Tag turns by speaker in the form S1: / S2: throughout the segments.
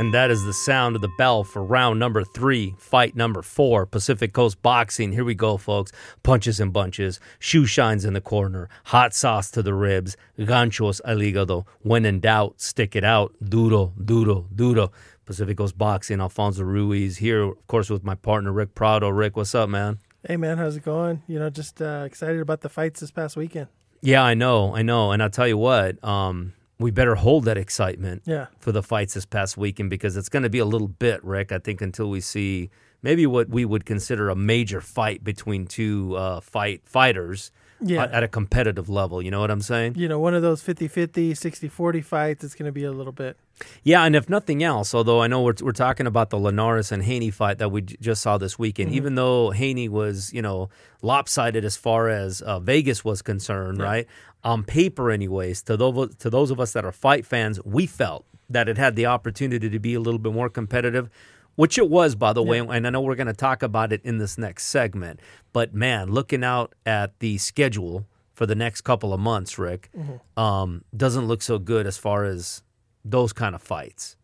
S1: And that is the sound of the bell for round number three, fight number four, Pacific Coast Boxing. Here we go, folks. Punches and bunches, shoe shines in the corner, hot sauce to the ribs, ganchos al hígado. When in doubt, stick it out. Duro, duro, duro. Pacific Coast Boxing, Alfonso Ruiz here, of course, with my partner, Rick Prado. Rick, what's up, man?
S2: Hey, man, how's it going? You know, just uh, excited about the fights this past weekend.
S1: Yeah, I know, I know. And I'll tell you what, um, we better hold that excitement
S2: Yeah.
S1: for the fights this past weekend because it's going to be a little bit, Rick. I think until we see maybe what we would consider a major fight between two uh, fight fighters
S2: Yeah.
S1: at, at a competitive level. You know what I'm saying?
S2: you know, one of those 50 50, 60 40 fights, it's going to be a little bit.
S1: Yeah, and if nothing else, although I know we're, we're talking about the Linares and Haney fight that we j- just saw this weekend, even though Haney was, you know, lopsided as far as uh, Vegas was concerned, right? On paper, anyways, to those, to those of us that are fight fans, we felt that it had the opportunity to be a little bit more competitive, which it was, by the way. And I know we're going to talk about it in this next segment. But man, looking out at the schedule for the next couple of months, Rick, um, doesn't look so good as far as those kind of fights.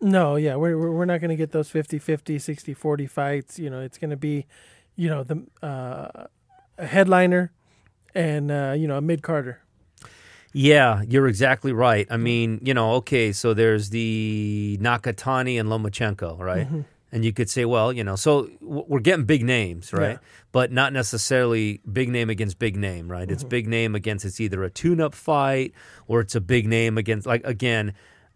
S2: No, yeah, we're, we're we're not going to get those 50 50, 60 40 fights. You know, it's going to be, you know, the uh, a headliner and, uh, you know, a mid Carter.
S1: Yeah, you're exactly right. I mean, you know, okay, so there's the Nakatani and Lomachenko, right?
S2: Mm-hmm.
S1: And you could say, well, you know, so we're getting big names, right?
S2: Yeah.
S1: But not necessarily big name against big name, right?
S2: Mm-hmm.
S1: It's big name against it's either a tune-up fight or it's a big name against like again.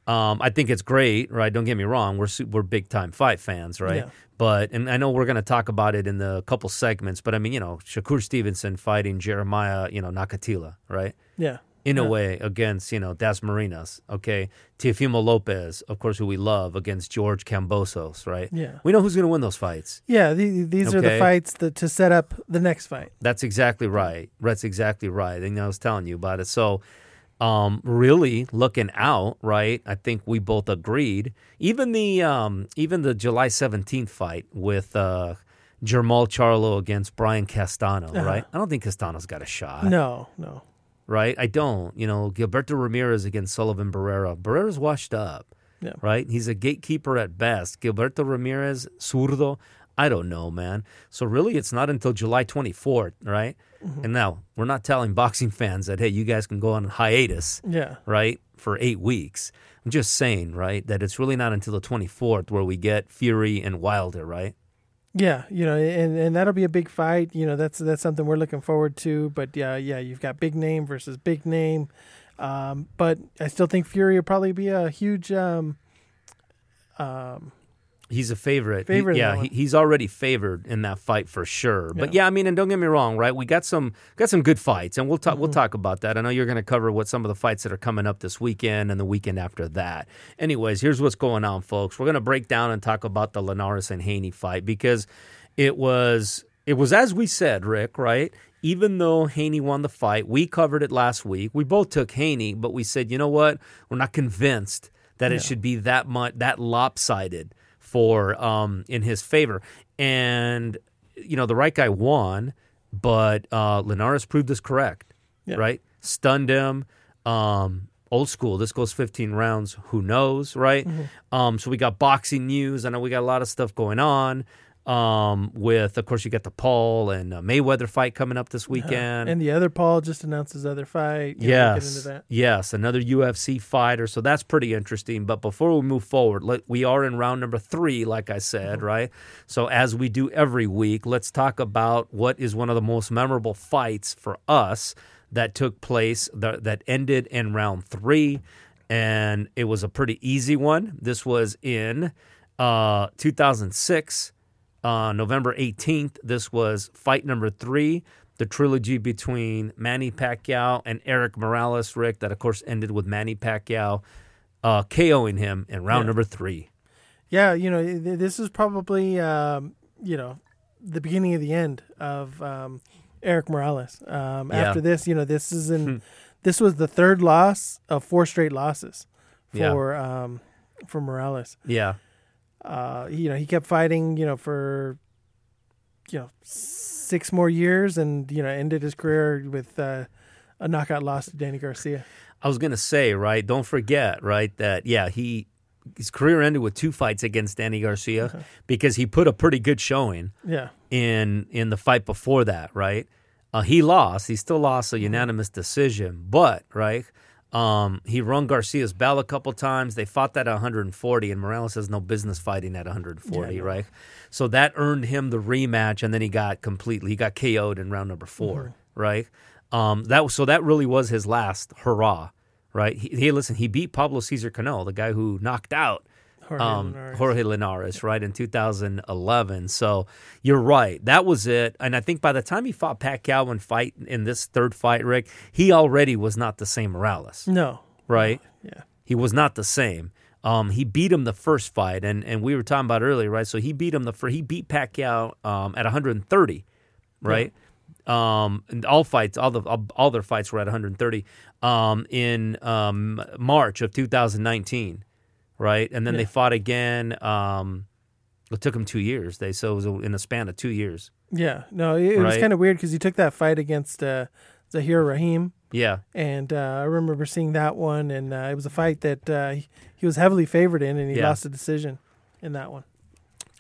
S1: Um, I think it's great, right? Don't get me wrong. We're su- we're big time fight fans, right?
S2: Yeah.
S1: But and I know we're going to talk about it in the couple segments. But I mean, you know, Shakur Stevenson fighting Jeremiah, you know, Nakathila, right?
S2: Yeah.
S1: Inoue against you know Dasmariñas. Okay, Teofimo Lopez, of course, who we love, against George Kambosos. Right?
S2: Yeah.
S1: We know who's going to win those fights.
S2: Yeah. The, these are the fights that, to set up the next fight.
S1: That's exactly right. That's exactly right. I And I was telling you about it. So, um, really looking out, right? I think we both agreed. Even the um, even the July seventeenth fight with uh, Jermal Charlo against Brian Castano,
S2: Uh-huh.
S1: right? I don't think Castano's got a shot.
S2: No, no.
S1: right? I don't. You know, Gilberto Ramirez against Sullivan Barrera. Barrera's washed up,
S2: Yeah.
S1: right? He's a gatekeeper at best. Gilberto Ramirez, zurdo, I don't know, man. So really, it's not until July 24th, right? And now we're not telling boxing fans that hey, you guys can go on hiatus,
S2: Yeah.
S1: right, for eight weeks. I'm just saying, right, that it's really not until the 24th where we get Fury and Wilder, right?
S2: Yeah, you know, and, and that'll be a big fight. You know, that's that's something we're looking forward to. But yeah, yeah, you've got big name versus big name. Um, but I still think Fury will probably be a huge. Um, um,
S1: He's a favorite.
S2: Favorite in
S1: yeah, he, he's already favored in that fight for sure. But
S2: Yeah.
S1: yeah, I mean, and don't get me wrong, right? We got some got some good fights, and we'll talk
S2: Mm-hmm.
S1: we'll talk about that. I know you're going to cover what some of the fights that are coming up this weekend and the weekend after that. Anyways, here's what's going on, folks. We're going to break down and talk about the Linares and Haney fight because it was it was as we said, Rick, right? Even though Haney won the fight, we covered it last week. We both took Haney, but we said, you know what? We're not convinced that it should be that much that lopsided for um in his favor. And you know, the right guy won, but uh Linares proved this correct.
S2: Yeah.
S1: Right? Stunned him. Um old school. This goes 15 rounds. Who knows, right? Um so we got boxing news. I know we got a lot of stuff going on. Um, with of course you got the Paul and uh, Mayweather fight coming up this weekend.
S2: and the other Paul just announced his other fight. You
S1: Yes.
S2: into that.
S1: Yes, another UFC fighter. So that's pretty interesting. But before we move forward, let, we are in round number three, like I said, right? So as we do every week, let's talk about what is one of the most memorable fights for us that took place that, that ended in round three. And it was a pretty easy one. This was in uh, 2006 uh, November 18th. This was fight number three, the trilogy between Manny Pacquiao and Erik Morales, Rick, that of course ended with Manny Pacquiao uh, KOing him in round
S2: Yeah.
S1: number three.
S2: Yeah, you know, this is probably um, you know the beginning of the end of um, Erik Morales. Um,
S1: Yeah.
S2: After this, you know, this is in this was the third loss of four straight losses
S1: Yeah.
S2: for um, for Morales.
S1: Yeah.
S2: Uh, you know, he kept fighting, you know, for you know six more years, and you know, ended his career with uh, a knockout loss to Danny Garcia.
S1: I was gonna say, right? Don't forget, right, that yeah, he his career ended with two fights against Danny Garcia
S2: Uh-huh.
S1: because he put a pretty good showing
S2: Yeah.
S1: in in the fight before that, right? Uh, he lost. He still lost a unanimous decision, but right, um, he run Garcia's bell a couple times. They fought that at 140, and Morales has no business fighting at 140,
S2: Yeah,
S1: right? So that earned him the rematch, and then he got completely he got KO'd in round number 4 right? Um, that was so that really was his last hurrah, right? He, he listen, he beat Pablo Cesar Cano, the guy who knocked out
S2: Jorge
S1: um,
S2: Linares.
S1: Jorge Linares, right, in 2011. So you're right. That was it. And I think by the time he fought Pacquiao and fight in this third fight, Rick, he already was not the same Morales,
S2: No.
S1: right?
S2: Yeah.
S1: He was not the same. Um, he beat him the first fight, and, and we were talking about earlier, right? So he beat him the first. He beat Pacquiao um, at 130, right? Um, and all fights, all the all, all their fights were at 130 um, in um, March of 2019, right? And then they fought again. Um, it took them two years. They so it was in a span of two years.
S2: Yeah. No, it, it was kind of weird because he took that fight against uh, Zahir Raheem.
S1: Yeah,
S2: And uh, I remember seeing that one, and uh, it was a fight that uh, he, he was heavily favored in, and he
S1: Yeah.
S2: lost a decision in that one.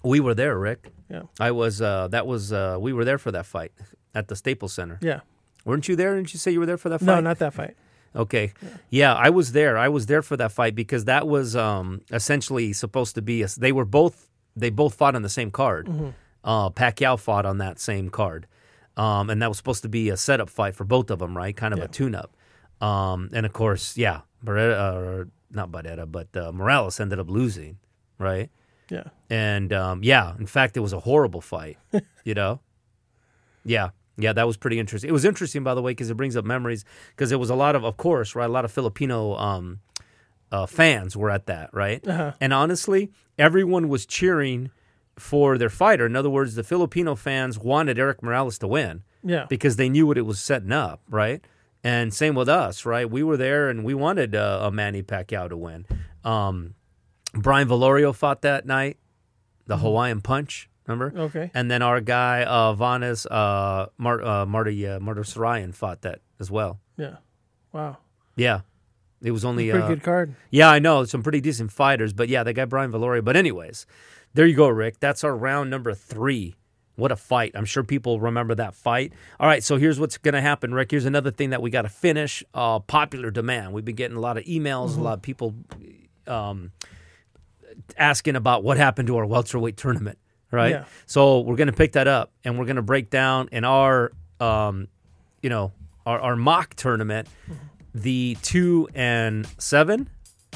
S1: we were there, Rick.
S2: Yeah.
S1: I was. Uh, that was. Uh, we were there for that fight at the Staples Center.
S2: Yeah.
S1: Weren't you there? Didn't you say you were there for that fight?
S2: No, not that fight.
S1: Okay. Yeah. I was there. I was there for that fight because that was um, essentially supposed to be. A, they were both. They both fought on the same card. Uh, Pacquiao fought on that same card, um, and that was supposed to be a setup fight for both of them, right? Kind of
S2: Yeah.
S1: a tune-up. Um, and of course, yeah, Barrera, or not Barrera, but uh, Morales ended up losing, right?
S2: Yeah.
S1: And um, yeah, in fact, it was a horrible fight. you know, yeah, yeah, that was pretty interesting. It was interesting, by the way, because it brings up memories. Because there was a lot of, of course, right, a lot of Filipino um, uh, fans were at that, right?
S2: Uh-huh.
S1: And honestly, everyone was cheering for their fighter. In other words, the Filipino fans wanted Erik Morales to win
S2: Yeah.
S1: because they knew what it was setting up, right? And same with us, right? We were there and we wanted uh, a Manny Pacquiao to win. Um, Brian Viloria fought that night, the Hawaiian Punch, remember?
S2: Okay.
S1: And then our guy uh, Vanes uh, Mar- uh, Marty uh, Martirosyan fought that as well.
S2: Yeah. Wow.
S1: Yeah, it was only
S2: Pretty
S1: uh,
S2: good card.
S1: yeah, I know some pretty decent fighters, but yeah, that guy Brian Viloria. But anyways, there you go, Rick. That's our round number three. What a fight! I'm sure people remember that fight. All right, so here's what's going to happen, Rick. Here's another thing that we got to finish. Uh, popular demand. We've been getting a lot of emails, a lot of people um, asking about what happened to our welterweight tournament. Right.
S2: Yeah.
S1: So we're going to pick that up, and we're going to break down in our, um, you know, our, our mock tournament the two and seven,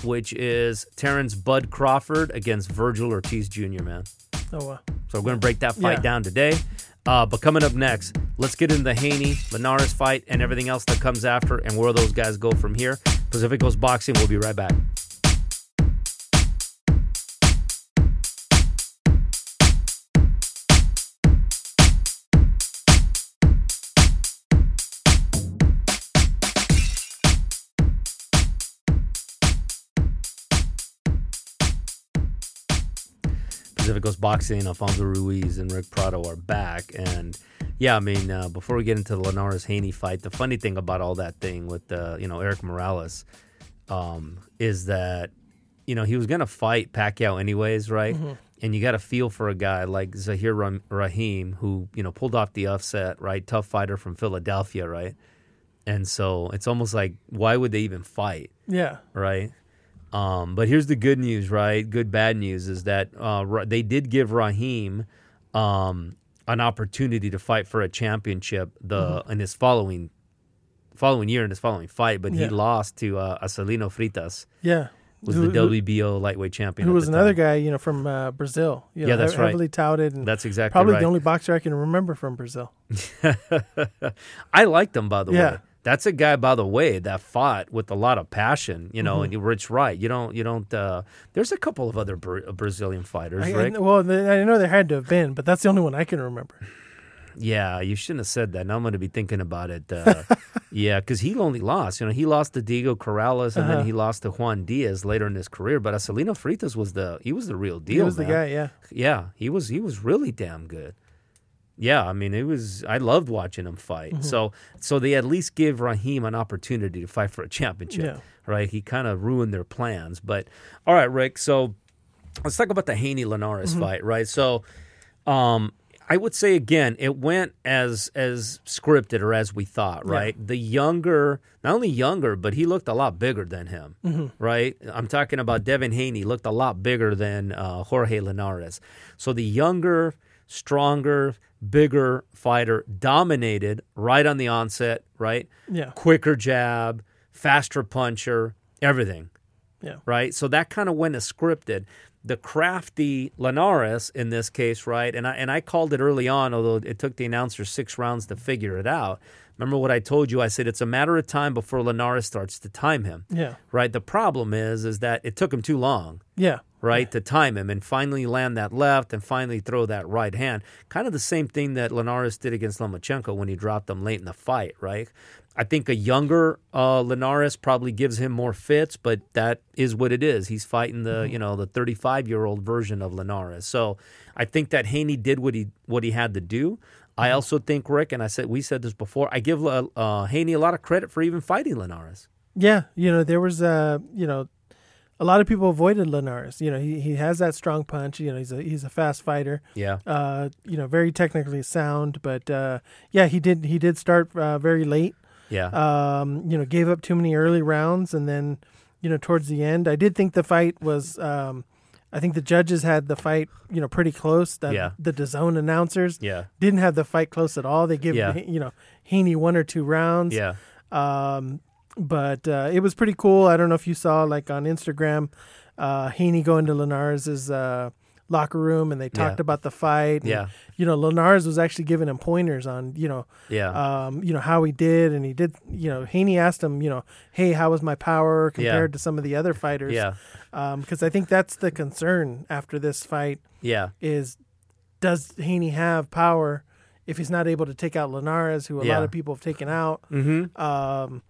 S1: which is Terence Bud Crawford against Vergil Ortiz Jr. Man,
S2: Oh, wow.
S1: so we're gonna break that fight
S2: Yeah.
S1: down today. Uh, but coming up next, let's get into the Haney Linares fight and everything else that comes after, and where those guys go from here. Pacific Coast Boxing. We'll be right back. Pacific Coast Boxing, Alfonso Ruiz and Rick Prado are back. And yeah, I mean, uh, before we get into the Linares Haney fight, the funny thing about all that thing with, uh, you know, Eric Morales um, is that, you know, he was going to fight Pacquiao anyways, right? And you got to feel for a guy like Zahir Raheem, who, you know, pulled off the upset, right? Tough fighter from Philadelphia, right? And so it's almost like, why would they even fight?
S2: Yeah.
S1: right? Um, but here's the good news, right? Good bad news is that uh, they did give Raheem um, an opportunity to fight for a championship the in his following following year in his following fight, but he lost to uh, Acelino Freitas,
S2: Yeah.
S1: was
S2: Who-
S1: the
S2: who-
S1: WBO lightweight champion.
S2: Who was
S1: the
S2: another guy, you know, from uh, Brazil. You
S1: Yeah,
S2: know,
S1: that's
S2: he-
S1: right.
S2: Heavily touted and
S1: That's exactly
S2: probably
S1: right.
S2: the only boxer I can remember from Brazil.
S1: I liked him, by the
S2: Yeah.
S1: way. That's a guy, by the way, that fought with a lot of passion, you know.
S2: Mm-hmm.
S1: And Rich right. You don't, you don't. Uh, there's a couple of other Bra- Brazilian fighters,
S2: I,
S1: right?
S2: I, well, I know there had to have been, but that's the only one I can remember.
S1: Yeah, you shouldn't have said that. Now I'm going to be thinking about it. Uh, yeah, because he only lost. You know, he lost to Diego Corrales, and
S2: Uh-huh.
S1: then he lost to Juan Diaz later in his career. But Acelino Freitas was the he was the real deal.
S2: he was the guy, yeah.
S1: Yeah, he was he was really damn good. Yeah, I mean, it was. I loved watching him fight.
S2: Mm-hmm.
S1: So, so they at least give Raheem an opportunity to fight for a championship.
S2: Yeah.
S1: Right? He kind of ruined their plans. But all right, Rick. So let's talk about the Haney Linares
S2: Mm-hmm.
S1: fight. Right? So, um, I would say again, it went as as scripted or as we thought. Right? The younger, not only younger, but he looked a lot bigger than him.
S2: Mm-hmm.
S1: Right? I'm talking about Devin Haney. Looked a lot bigger than uh, Jorge Linares. So the younger stronger, bigger fighter, dominated right on the onset, right?
S2: Yeah.
S1: Quicker jab, faster puncher, everything,
S2: Yeah.
S1: right? So that kind of went as scripted. The crafty Linares in this case, right? And I and I called it early on, although it took the announcer six rounds to figure it out. Remember what I told you? I said it's a matter of time before Linares starts to time him.
S2: Yeah.
S1: Right. The problem is, is that it took him too long
S2: Yeah.
S1: right, to time him and finally land that left and finally throw that right hand. Kind of the same thing that Linares did against Lomachenko when he dropped him late in the fight, right? I think a younger uh, Linares probably gives him more fits, but that is what it is. He's fighting the you know the 35 year old version of Linares. So I think that Haney did what he what he had to do. I also think Rick and I said we said this before. I give uh, uh, Haney a lot of credit for even fighting Linares.
S2: Yeah. You know, there was uh, you know, a lot of people avoided Linares. You know, he, he has that strong punch. You know, he's a he's a fast fighter.
S1: Yeah,
S2: Uh, you know, very technically sound, but uh, yeah, he did he did start uh, very late.
S1: yeah,
S2: Um, you know, gave up too many early rounds, and then, you know, towards the end, I did think the fight was. Um, I think the judges had the fight, you know, pretty close. The,
S1: Yeah.
S2: the DAZN announcers
S1: yeah,
S2: didn't have the fight close at all. They give
S1: Yeah.
S2: you know Haney one or two rounds.
S1: yeah,
S2: Um, but uh, it was pretty cool. I don't know if you saw like on Instagram, uh, Haney going to Linares's uh, locker room and they talked
S1: Yeah.
S2: about the fight. and,
S1: Yeah.
S2: you know, Linares was actually giving him pointers on you know
S1: yeah,
S2: um, you know how he did, and he did. You know, Haney asked him, you know, hey, how was my power compared to some of the other fighters?
S1: yeah,
S2: because I think that's the concern after this fight
S1: yeah.
S2: is does Haney have power if he's not able to take out Linares, who a
S1: Yeah.
S2: lot of people have taken out.
S1: Mm-hmm.
S2: Um,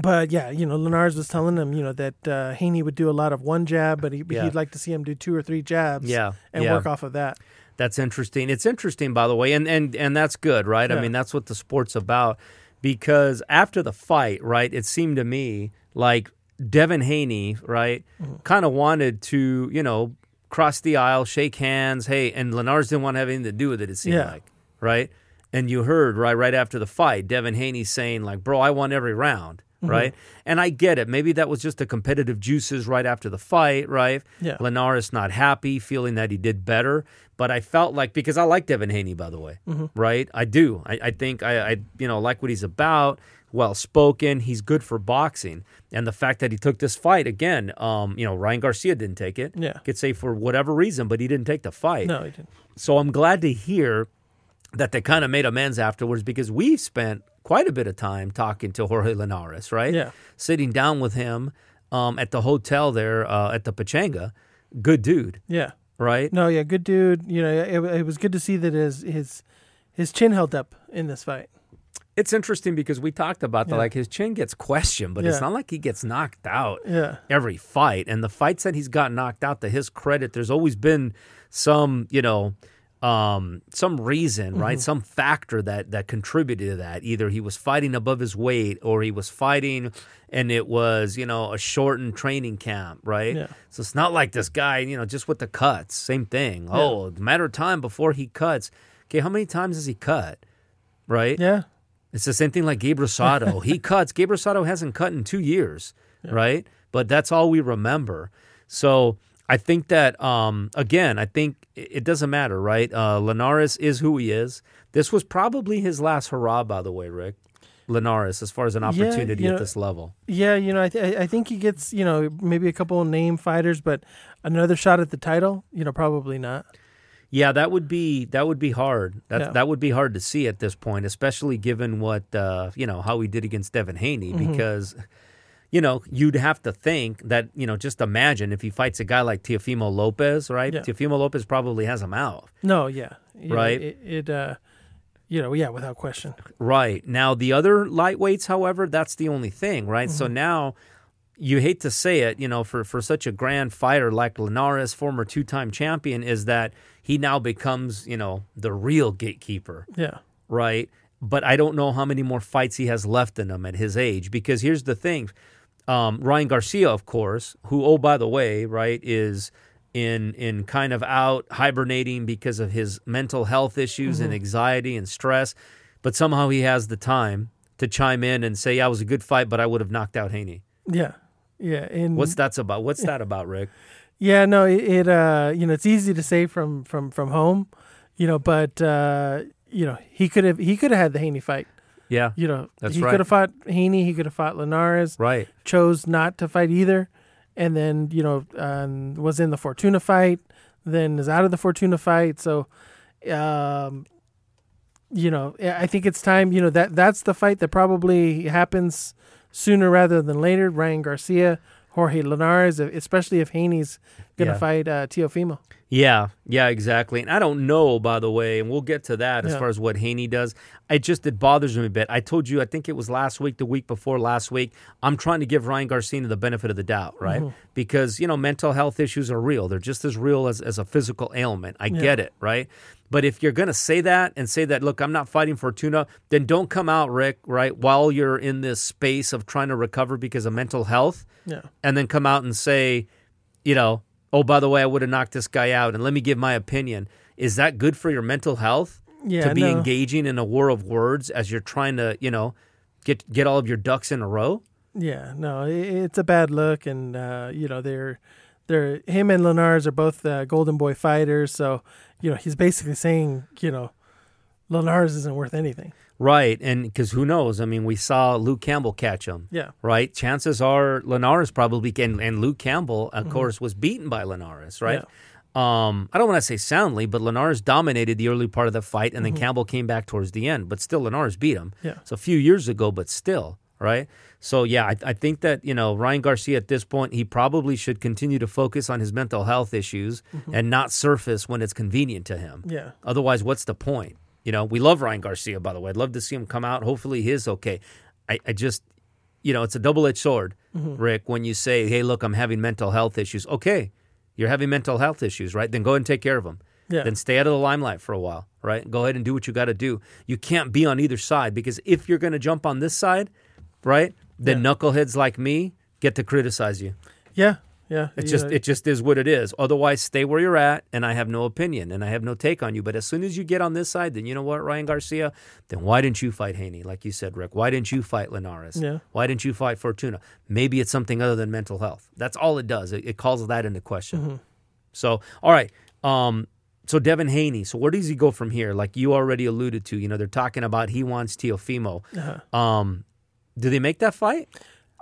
S2: but yeah, you know, Linares was telling him, you know, that uh, Haney would do a lot of one jab, but he,
S1: Yeah.
S2: he'd like to see him do two or three jabs,
S1: Yeah,
S2: and
S1: yeah.
S2: work off of that.
S1: That's interesting. It's interesting, by the way, and and and that's good, right? I mean, that's what the sport's about. Because after the fight, right, it seemed to me like Devin Haney, right,
S2: Mm-hmm.
S1: kind of wanted to, you know, cross the aisle, shake hands, hey, and Linares didn't want to have anything to do with it. It seemed
S2: Yeah.
S1: like, right, and you heard right right after the fight, Devin Haney saying like, "Bro, I won every round."
S2: Mm-hmm.
S1: Right. And I get it. Maybe that was just the competitive juices right after the fight, right?
S2: Yeah.
S1: Linares not happy, feeling that he did better. But I felt like because I like Devin Haney, by the way,
S2: Mm-hmm.
S1: right? I do. I, I think I, I, you know, like what he's about. Well spoken. He's good for boxing, and the fact that he took this fight again. Um, you know, Ryan Garcia didn't take it.
S2: Yeah.
S1: could say for whatever reason, but he didn't take the fight.
S2: No, he didn't.
S1: So I'm glad to hear that they kind of made amends afterwards because we've spent quite a bit of time talking to Jorge Linares, right?
S2: Yeah.
S1: Sitting down with him um, at the hotel there uh, at the Pechanga. Good dude,
S2: Yeah.
S1: right?
S2: No, yeah, good dude. You know, it, it was good to see that his his his chin held up in this fight.
S1: It's interesting because we talked about that.
S2: Yeah.
S1: Like his chin gets questioned, but
S2: Yeah.
S1: it's not like he gets knocked out
S2: Yeah.
S1: every fight. And the fights that he's got knocked out, to his credit, there's always been some, you know, um, some reason, right? Some factor that that contributed to that. Either he was fighting above his weight, or he was fighting, and it was, you know, a shortened training camp, right?
S2: Yeah.
S1: So it's not like this guy, you know, just with the cuts, same thing. Oh, a matter of time before he cuts. Okay, how many times has he cut? Right?
S2: Yeah.
S1: It's the same thing like Gabe Rosado. he cuts. Gabe Rosado hasn't cut in two years, right? But that's all we remember. So I think that um, again, I think it doesn't matter, right? Uh, Linares is who he is. This was probably his last hurrah, by the way, Rick. Linares, as far as an opportunity
S2: you
S1: at this level.
S2: Yeah, you know, I, th- I think he gets, you know, maybe a couple of name fighters, but another shot at the title, you know, probably not.
S1: Yeah, that would be that would be hard. That
S2: Yeah.
S1: that would be hard to see at this point, especially given what uh, you know how he did against Devin Haney.
S2: Mm-hmm.
S1: Because you know you'd have to think that you know just imagine if he fights a guy like Teofimo Lopez, right?
S2: Yeah.
S1: Teofimo Lopez probably has him out,
S2: No, yeah. Know,
S1: Right.
S2: it, it, uh, you know, yeah, without question.
S1: right? Now the other lightweights, however, that's the only thing, right? So
S2: Mm-hmm.
S1: now you hate to say it, you know, for, for such a grand fighter like Linares, former two time champion, is that he now becomes, you know, the real gatekeeper,
S2: Yeah.
S1: right? But I don't know how many more fights he has left in him at his age. Because here's the thing um, Ryan Garcia, of course, who, oh, by the way, right, is in in kind of out hibernating because of his mental health issues and anxiety and stress, but somehow he has the time to chime in and say, "Yeah, it was a good fight, but I would have knocked out Haney."
S2: Yeah. Yeah. And
S1: What's that's about? What's that about, Rick?
S2: Yeah, no, it, it uh, you know, it's easy to say from from from home, you know, but uh, you know, he could have he could have had the Haney fight.
S1: Yeah,
S2: You know,
S1: That's
S2: he
S1: right.
S2: could have fought Haney, he could have fought Linares,
S1: right.
S2: chose not to fight either, and then you know um, was in the Fortuna fight, then is out of the Fortuna fight. So, um, you know, I think it's time. You know that that's the fight that probably happens sooner rather than later. Ryan Garcia, Jorge Linares, especially if Haney's gonna
S1: Yeah.
S2: fight uh, Teofimo.
S1: Yeah, yeah, exactly. And I don't know, by the way, and we'll get to that as
S2: Yeah.
S1: far as what Haney does. It just it bothers me a bit. I told you, I think it was last week, the week before last week. I'm trying to give Ryan Garcia the benefit of the doubt, right? Mm-hmm. Because you know mental health issues are real. They're just as real as, as a physical ailment. I get it, right? But if you're gonna say that and say that, look, I'm not fighting Fortuna, then don't come out, Rick, right? While you're in this space of trying to recover because of mental health
S2: Yeah,
S1: and then come out and say, you know, oh, by the way, I would have knocked this guy out, and let me give my opinion. Is that good for your mental health
S2: yeah.
S1: to be
S2: no.
S1: engaging in a war of words as you're trying to, you know, get get all of your ducks in a row?
S2: Yeah, no, it's a bad look, and uh, you know they're they're him and Linares are both uh, Golden Boy fighters, so you know he's basically saying you know Linares isn't worth anything.
S1: Right, and because who knows? I mean, we saw Luke Campbell catch him.
S2: Yeah,
S1: Right, chances are Linares probably can, and Luke Campbell, of mm-hmm. course, was beaten by Linares. Right. Um, I don't want to say soundly, but Linares dominated the early part of the fight, and then mm-hmm. Campbell came back towards the end. But still, Linares beat him.
S2: Yeah.
S1: It's a few years ago, but still, right? So yeah, I, I think that you know Ryan Garcia at this point, he probably should continue to focus on his mental health issues mm-hmm. and not surface when it's convenient to him.
S2: yeah,
S1: Otherwise, what's the point? You know, we love Ryan Garcia, by the way. I'd love to see him come out. Hopefully, he is okay. I, I just, you know, it's a double edged sword, mm-hmm. Rick, when you say, hey, look, I'm having mental health issues. Okay, you're having mental health issues, right? Then go ahead and take care of them.
S2: yeah,
S1: Then stay out of the limelight for a while, right? Go ahead and do what you got to do. You can't be on either side because if you're going to jump on this side, right, then knuckleheads like me get to criticize you.
S2: yeah, yeah.
S1: It just
S2: know,
S1: it just is what it is. Otherwise, stay where you're at, and I have no opinion and I have no take on you. But as soon as you get on this side, then you know what, Ryan Garcia, then why didn't you fight Haney, like you said, Rick? Why didn't you fight Linares?
S2: Yeah.
S1: Why didn't you fight Fortuna? Maybe it's something other than mental health. That's all it does. It, it calls that into question.
S2: Mm-hmm.
S1: So, all right. Um, so Devin Haney. So where does he go from here? Like you already alluded to, you know, they're talking about he wants Teofimo.
S2: Uh-huh.
S1: Um, do they make that fight?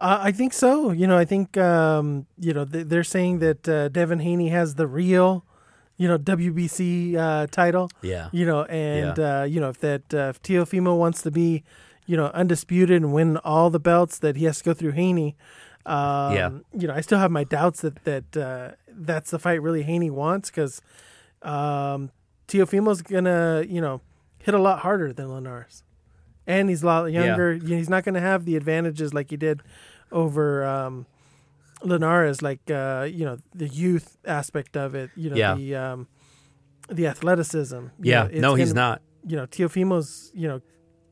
S2: Uh, I think so. You know, I think um, you know th- they're saying that uh, Devin Haney has the real, you know, WBC uh, title.
S1: Yeah.
S2: You know, and uh, you know if that uh, if Teofimo wants to be, you know, undisputed and win all the belts, that he has to go through Haney. Um,
S1: Yeah.
S2: You know, I still have my doubts that that uh, that's the fight really Haney wants because um, Teofimo's gonna you know hit a lot harder than Linares, and he's a lot younger. You know, he's not gonna have the advantages like he did over um, Linares, like uh, you know the youth aspect of it. You know
S1: Yeah.
S2: the um, the athleticism. you
S1: Yeah.
S2: know,
S1: no, he's
S2: gonna-
S1: not.
S2: You know, Teofimo's you know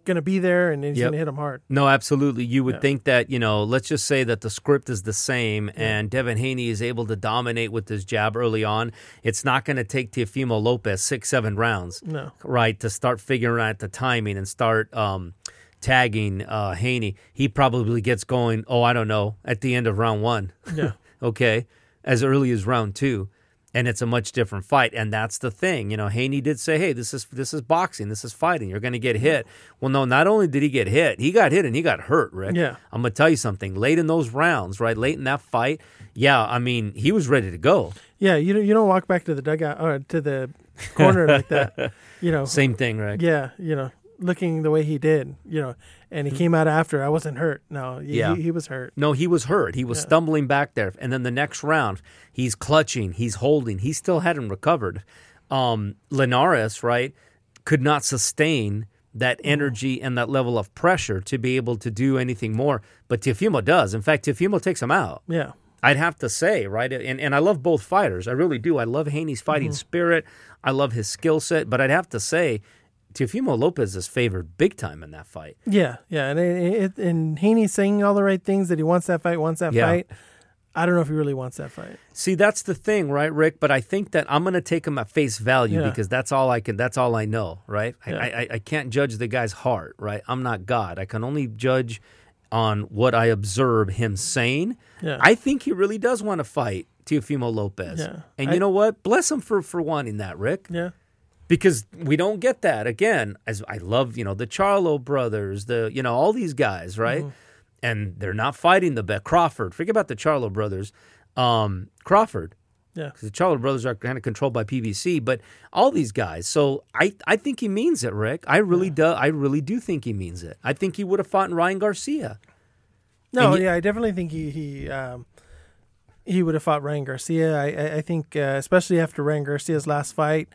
S2: gonna be there and he's
S1: Yep.
S2: gonna hit him hard.
S1: No, absolutely. You would
S2: Yeah.
S1: think that, you know, let's just say that the script is the same and Devin Haney is able to dominate with his jab early on. It's not going to take Teofimo Lopez six, seven rounds,
S2: No.
S1: right, to start figuring out the timing and start um, tagging uh, Haney. He probably gets going, oh, I don't know, at the end of round one,
S2: Yeah.
S1: okay, as early as round two. And it's a much different fight, and that's the thing. You know, Haney did say, "Hey, this is this is boxing. This is fighting. You're going to get hit." Well, no, not only did he get hit, he got hit and he got hurt. Rick,
S2: Yeah.
S1: I'm gonna tell you something. Late in those rounds, right, late in that fight, yeah, I mean, he was ready to go.
S2: Yeah, you don't you don't walk back to the dugout or to the corner like that. You know.
S1: Same thing, right?
S2: Yeah, you know, looking the way he did, you know, and he hmm. came out after. I wasn't hurt. No, he,
S1: Yeah.
S2: he, he was hurt.
S1: No, he was hurt. He was
S2: Yeah.
S1: stumbling back there, and then the next round, he's clutching, he's holding, he still hadn't recovered. Um, Linares, right, could not sustain that mm. energy and that level of pressure to be able to do anything more. But Teofimo does. In fact, Teofimo takes him out.
S2: Yeah.
S1: I'd have to say, right? And and I love both fighters. I really do. I love Haney's fighting mm-hmm. spirit. I love his skill set. But I'd have to say, Teofimo Lopez is favored big time in that fight.
S2: Yeah, yeah, and it, it, and Haney's saying all the right things that he wants that fight, wants that
S1: Yeah.
S2: fight. I don't know if he really wants that fight.
S1: See, that's the thing, right, Rick? But I think that I'm going to take him at face value
S2: Yeah.
S1: because that's all I can. That's all I know, right? I,
S2: Yeah.
S1: I, I can't judge the guy's heart, right? I'm not God. I can only judge on what I observe him saying.
S2: Yeah.
S1: I think he really does want to fight Teofimo Lopez.
S2: Yeah.
S1: And
S2: I-
S1: you know what? Bless him for for wanting that, Rick.
S2: Yeah,
S1: because we don't get that again as i love you know the charlo brothers the you know all these guys right? And they're not fighting the best crawford forget about the charlo brothers um crawford.
S2: Yeah,
S1: because the charlo brothers are kind of controlled by pbc but all these guys so i i think he means it rick. I really do i really do think he means it. I think he would have fought ryan garcia.
S2: No,
S1: you-
S2: yeah, I definitely think he he um, he would have fought Ryan Garcia. I I, I think uh, especially after Ryan Garcia's last fight,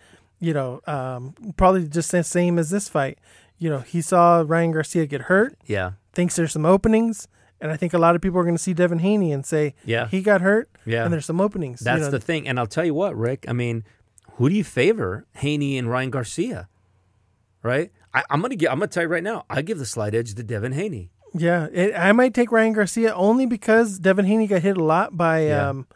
S2: you know, um, probably just the same as this fight. You know, he saw Ryan Garcia get hurt,
S1: yeah
S2: thinks there's some openings, and I think a lot of people are going to see Devin Haney and say,
S1: Yeah.
S2: he got hurt,
S1: Yeah.
S2: and there's some openings. you
S1: that's
S2: know.
S1: the thing and i'll tell you what rick i mean who do you favor haney and ryan garcia right I, i'm gonna get i'm gonna tell you right now i give the slight edge to devin haney
S2: Yeah, it, I might take Ryan Garcia only because Devin Haney got hit a lot by
S1: Yeah.
S2: um,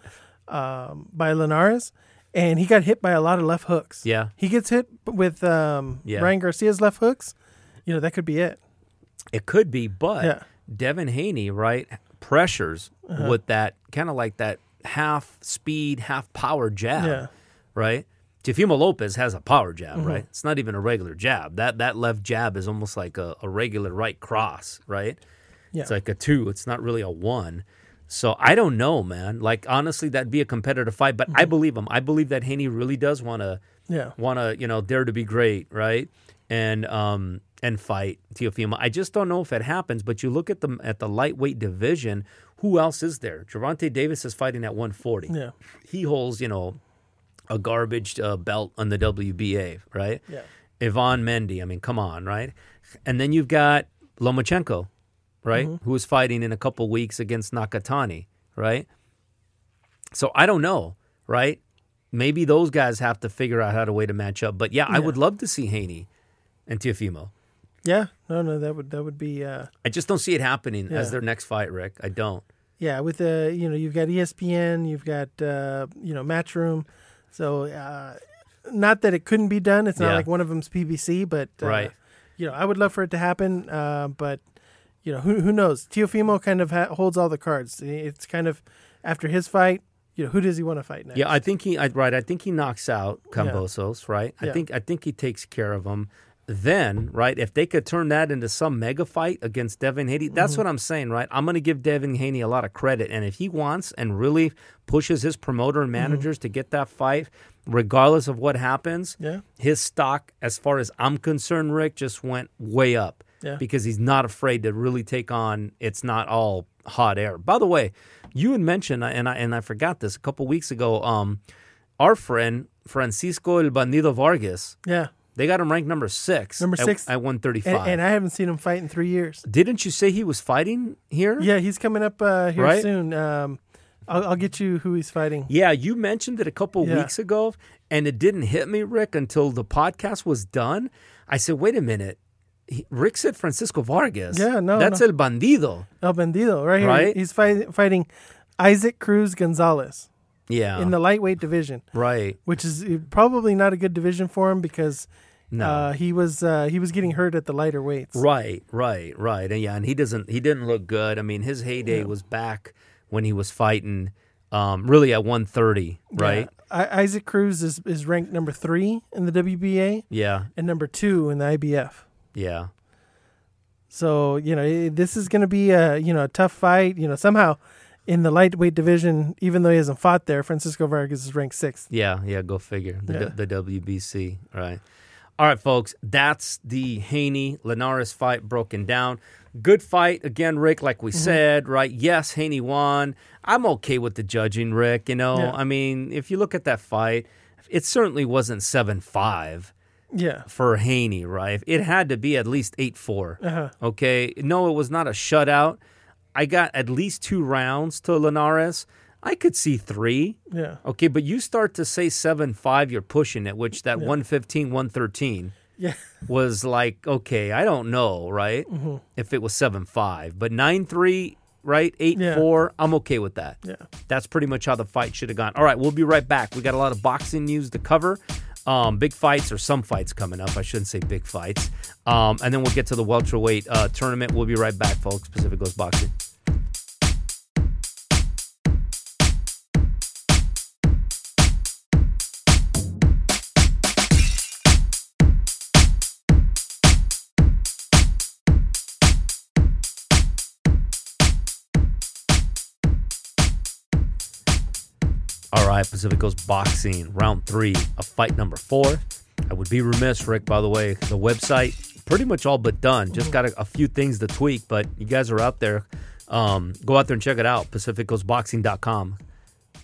S2: um, by Linares, and he got hit by a lot of left hooks.
S1: Yeah.
S2: he gets hit with um,
S1: Yeah.
S2: Ryan Garcia's left hooks. You know that could be it.
S1: It could be, but
S2: Yeah. Uh-huh.
S1: Devin Haney, right, pressures with that kind of like that half speed, half power jab,
S2: Yeah. Mm-hmm.
S1: right? Teofimo Lopez has a power jab, right? It's not even a regular jab. That that left jab is almost like a, a regular right cross, right?
S2: Yeah.
S1: It's like a two. It's not really a one. So I don't know, man. Like honestly, that'd be a competitive fight, but I
S2: Mm-hmm.
S1: believe him. I believe that Haney really does want to
S2: Yeah,
S1: want to you know dare to be great right and um and fight Teofimo. I just don't know if it happens. But you look at the at the lightweight division. Who else is there? Gervonta Davis is fighting at 140.
S2: yeah,
S1: He holds you know a garbage uh, belt on the WBA, right?
S2: yeah,
S1: Ivan Mendy. I mean, come on, right? And then you've got Lomachenko, right?
S2: Mm-hmm.
S1: Who is fighting in a couple weeks against Nakatani, right? So I don't know, right? Maybe those guys have to figure out how to way to match up. But yeah, I would love to see Haney and Teofimo.
S2: yeah. No, no, that would that would be uh,
S1: I just don't see it happening as their next fight, Rick. I don't.
S2: yeah. With the you know you've got ESPN, you've got uh, you know Matchroom, so uh, not that it couldn't be done. It's not
S1: Yeah.
S2: like one of them's PBC, but uh,
S1: Right.
S2: You know, I would love for it to happen, uh, but you know who who knows? Teofimo kind of ha- holds all the cards. It's kind of after his fight. You know, who does he want to fight next?
S1: Yeah, I think he I, right. I think he knocks out Kambosos, right? I
S2: Yeah.
S1: think I think he takes care of him. Then, right, if they could turn that into some mega fight against Devin Haney, that's
S2: Mm-hmm.
S1: what I'm saying, right? I'm going to give Devin Haney a lot of credit, and if he wants and really pushes his promoter and
S2: Mm-hmm.
S1: managers to get that fight, regardless of what happens,
S2: Yeah.
S1: his stock, as far as I'm concerned, Rick, just went way up
S2: Yeah.
S1: because he's not afraid to really take on. It's not all hot air. By the way, you had mentioned, and I and I forgot this a couple weeks ago. Um, our friend Francisco El Bandido Vargas,
S2: yeah.
S1: they got him ranked number six.
S2: Number
S1: at-
S2: six.
S1: at, one thirty five.
S2: And, and I haven't seen him fight in three years.
S1: Didn't you say he was fighting here?
S2: Yeah, he's coming up uh, here
S1: Right.
S2: soon. Um, I'll, I'll get you who he's fighting.
S1: Yeah, you mentioned it a couple
S2: Yeah.
S1: weeks ago, and it didn't hit me, Rick, until the podcast was done. I said, "Wait a minute." Rick said Francisco Vargas.
S2: Yeah, no,
S1: that's
S2: no.
S1: El Bandido.
S2: El Bandido, right here.
S1: Right.
S2: He's fight, fighting Isaac Cruz Gonzalez
S1: Yeah,
S2: in the lightweight division,
S1: right.
S2: which is uh, probably not a good division for him because
S1: No,
S2: uh, he was uh, he was getting hurt at the lighter weights.
S1: Right, right, right. And yeah, and he doesn't he didn't look good. I mean, his heyday was back when he was fighting um really at 130, right?
S2: Yeah. I, Isaac Cruz is, is ranked number three in the WBA
S1: Yeah.
S2: and number two in the IBF.
S1: Yeah.
S2: So you know this is going to be a you know a tough fight. You know somehow in the lightweight division, even though he hasn't fought there, Francisco Vargas is ranked sixth.
S1: Yeah, yeah, go figure. The,
S2: Yeah.
S1: the WBC, right. All right, folks, that's the Haney Linares fight broken down. Good fight again, Rick. Like
S2: Mm-hmm.
S1: we said, right? Yes, Haney won. I'm okay with the judging, Rick. You know,
S2: Yeah.
S1: I mean, if you look at that fight, it certainly wasn't seven five.
S2: Yeah.
S1: for Haney, right? It had to be at least 8 4.
S2: Uh-huh.
S1: Okay. No, it was not a shutout. I got at least two rounds to Linares. I could see three.
S2: Yeah.
S1: Okay. But you start to say 7 5, you're pushing it, which that 115, 113
S2: Yeah.
S1: was like, okay, I don't know, right?
S2: Mm-hmm.
S1: If it was 7 5. But 9 3, right? 8
S2: Yeah.
S1: 4, I'm okay with that.
S2: Yeah.
S1: That's pretty much how the fight should have gone. All right, we'll be right back. We got a lot of boxing news to cover. Um, big fights or some fights coming up. I shouldn't say big fights. Um, and then we'll get to the welterweight uh, tournament. We'll be right back, folks. Pacific Coast Boxing. All right, Pacific Coast Boxing, round three of fight number four. I would be remiss, Rick, by the way, the website pretty much all but done. Just got a, a few things to tweak, but you guys are out there. Um, go out there and check it out, pacificcoastboxing.com.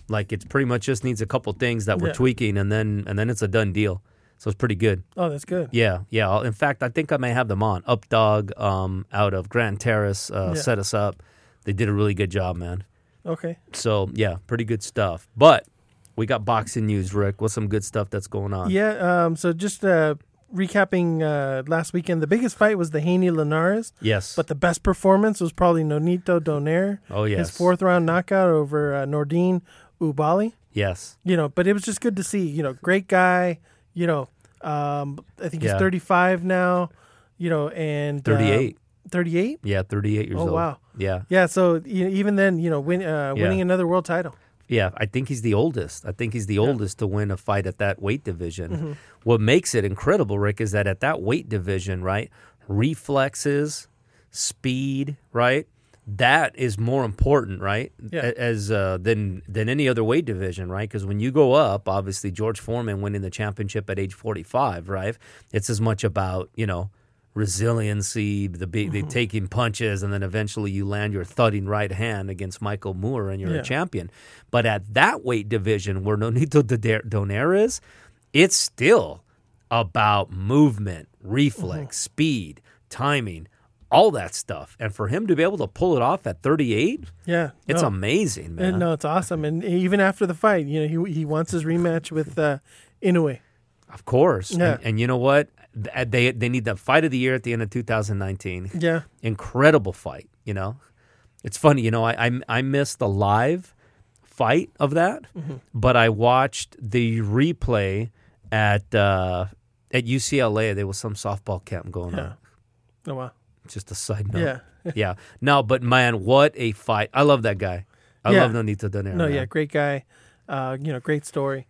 S1: Like it's pretty much just needs a couple things that we're
S2: Yeah.
S1: tweaking and then and then it's a done deal. So it's pretty good.
S2: Oh, that's good.
S1: Yeah, yeah. In fact, I think I may have them on. Updog um, out of Grand Terrace uh,
S2: Yeah.
S1: set us up. They did a really good job, man.
S2: Okay.
S1: So yeah, pretty good stuff. But we got boxing news, Rick. What's some good stuff that's going on?
S2: Yeah. Um. So just uh, recapping uh, last weekend, the biggest fight was the Haney Linares,
S1: Yes.
S2: but the best performance was probably Nonito Donaire.
S1: oh yes.
S2: His fourth round knockout over uh, Nordine Oubaali.
S1: Yes.
S2: You know, but it was just good to see. You know, great guy. You know, um, I think
S1: Yeah.
S2: he's 35 now. You know, and uh,
S1: Thirty-eight.
S2: 38.
S1: yeah, thirty-eight years
S2: Oh,
S1: old.
S2: wow.
S1: Yeah.
S2: Yeah. So you know, even then, you know, win, uh,
S1: Yeah.
S2: winning another world title.
S1: Yeah, I think he's the oldest. I think he's the oldest to win a fight at that weight division.
S2: Mm-hmm.
S1: What makes it incredible, Rick, is that at that weight division, right, reflexes, speed, right, that is more important, right,
S2: Yeah.
S1: as uh, than than any other weight division, right? Because when you go up, obviously George Foreman winning the championship at age forty five, right? It's as much about you know resiliency, the big,
S2: Mm-hmm.
S1: the taking punches, and then eventually you land your thudding right hand against Michael Moorer and you're
S2: Yeah.
S1: a champion. But at that weight division where Nonito Donaire- Donaire is, it's still about movement, reflex,
S2: Mm-hmm.
S1: speed, timing, all that stuff. And for him to be able to pull it off at 38,
S2: Yeah.
S1: it's
S2: no.
S1: amazing, man.
S2: And no, it's awesome. And even after the fight, you know, he he wants his rematch with uh, Inoue.
S1: Of course.
S2: Yeah.
S1: And, and you know what? Th- They they need the fight of the year at the end of 2019.
S2: Yeah.
S1: incredible fight. You know, it's funny. You know, I I, I missed the live fight of that,
S2: Mm-hmm.
S1: but I watched the replay at uh, at UCLA. There was some softball camp going
S2: Yeah.
S1: on.
S2: Oh wow.
S1: Just a side note.
S2: Yeah.
S1: yeah. No, but man, what a fight! I love that guy. I
S2: Yeah.
S1: love Nonito Donaire.
S2: No,
S1: man.
S2: yeah, great guy. Uh, you know, great story.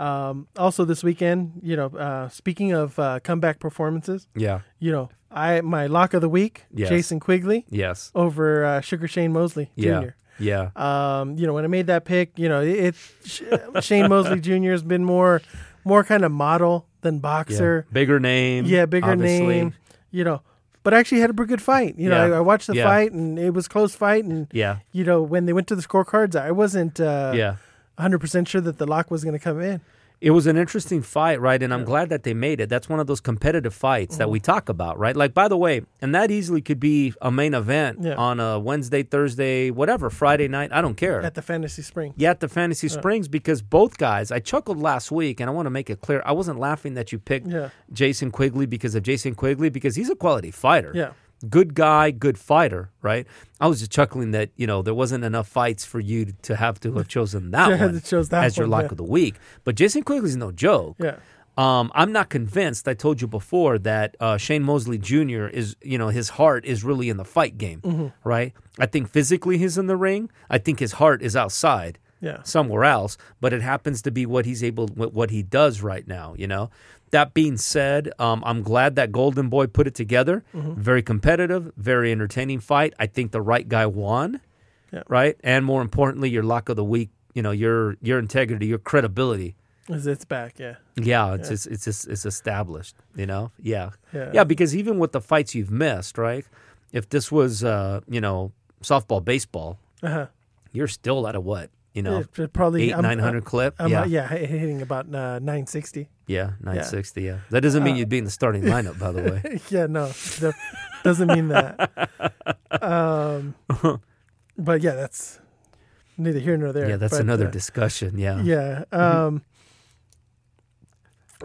S2: Um, also, this weekend, you know, uh, speaking of uh, comeback performances,
S1: yeah,
S2: you know, I my lock of the week,
S1: Yes.
S2: Jason Quigley
S1: yes,
S2: over uh, Sugar Shane Mosley
S1: yeah,
S2: Jr.
S1: yeah,
S2: Um, you know, when I made that pick, you know, it, it Shane Mosley Jr. has been more more kind of model than
S1: yeah.
S2: boxer.
S1: Bigger name.
S2: Yeah, bigger
S1: obviously.
S2: name. You know, but actually had a pretty good fight. You know,
S1: Yeah.
S2: I, I watched the
S1: Yeah.
S2: fight and it was close fight. And
S1: Yeah,
S2: you know, when they went to the scorecards, I wasn't uh,
S1: yeah.
S2: 100% sure that the lock was going to come in.
S1: It was an interesting fight, right? And I'm glad that they made it. That's one of those competitive fights that we
S2: Mm-hmm.
S1: talk about, right? Like, by the way, and that easily could be a main event
S2: Yeah.
S1: on a Wednesday, Thursday, whatever, Friday night. I don't care.
S2: At the Fantasy Spring.
S1: yeah, at the Fantasy Springs because both guys, I chuckled last week, and I want to make it clear. I wasn't laughing that you picked
S2: Yeah.
S1: Jason Quigley because of Jason Quigley because he's a quality fighter.
S2: Yeah.
S1: Good guy, good fighter, right? I was just chuckling that, you know, there wasn't enough fights for you to have to have chosen that
S2: Yeah,
S1: one
S2: chose that
S1: as your
S2: one,
S1: lock
S2: yeah.
S1: of the week. But Jason Quigley's no joke.
S2: Yeah.
S1: Um, I'm not convinced. I told you before that uh, Shane Mosley Jr. is, you know, his heart is really in the fight game,
S2: Mm-hmm.
S1: right? I think physically he's in the ring. I think his heart is outside
S2: Yeah.
S1: somewhere else, but it happens to be what he's able, what what he does right now. You know. That being said, um, I'm glad that Golden Boy put it together.
S2: Mm-hmm.
S1: Very competitive, very entertaining fight. I think the right guy won,
S2: Yeah.
S1: right? And more importantly, your luck of the week. You know, your your integrity, your credibility.
S2: It's, it's back. Yeah.
S1: Yeah, it's It's, it's it's it's established. You know, yeah,
S2: Yeah.
S1: yeah. Because even with the fights you've missed, right? If this was, uh, you know, softball, baseball,
S2: Uh-huh.
S1: you're still at a what You know,
S2: It- probably
S1: eight nine hundred clip.
S2: I'm,
S1: yeah,
S2: uh, yeah, hitting about uh, 960.
S1: Yeah, nine sixty. Yeah, that doesn't mean
S2: Uh,
S1: you'd be in the starting lineup, by the way.
S2: yeah, no, doesn't mean that. Um, but yeah, that's neither here nor there.
S1: Yeah, that's
S2: But,
S1: another
S2: uh,
S1: discussion. Yeah,
S2: Yeah. Um,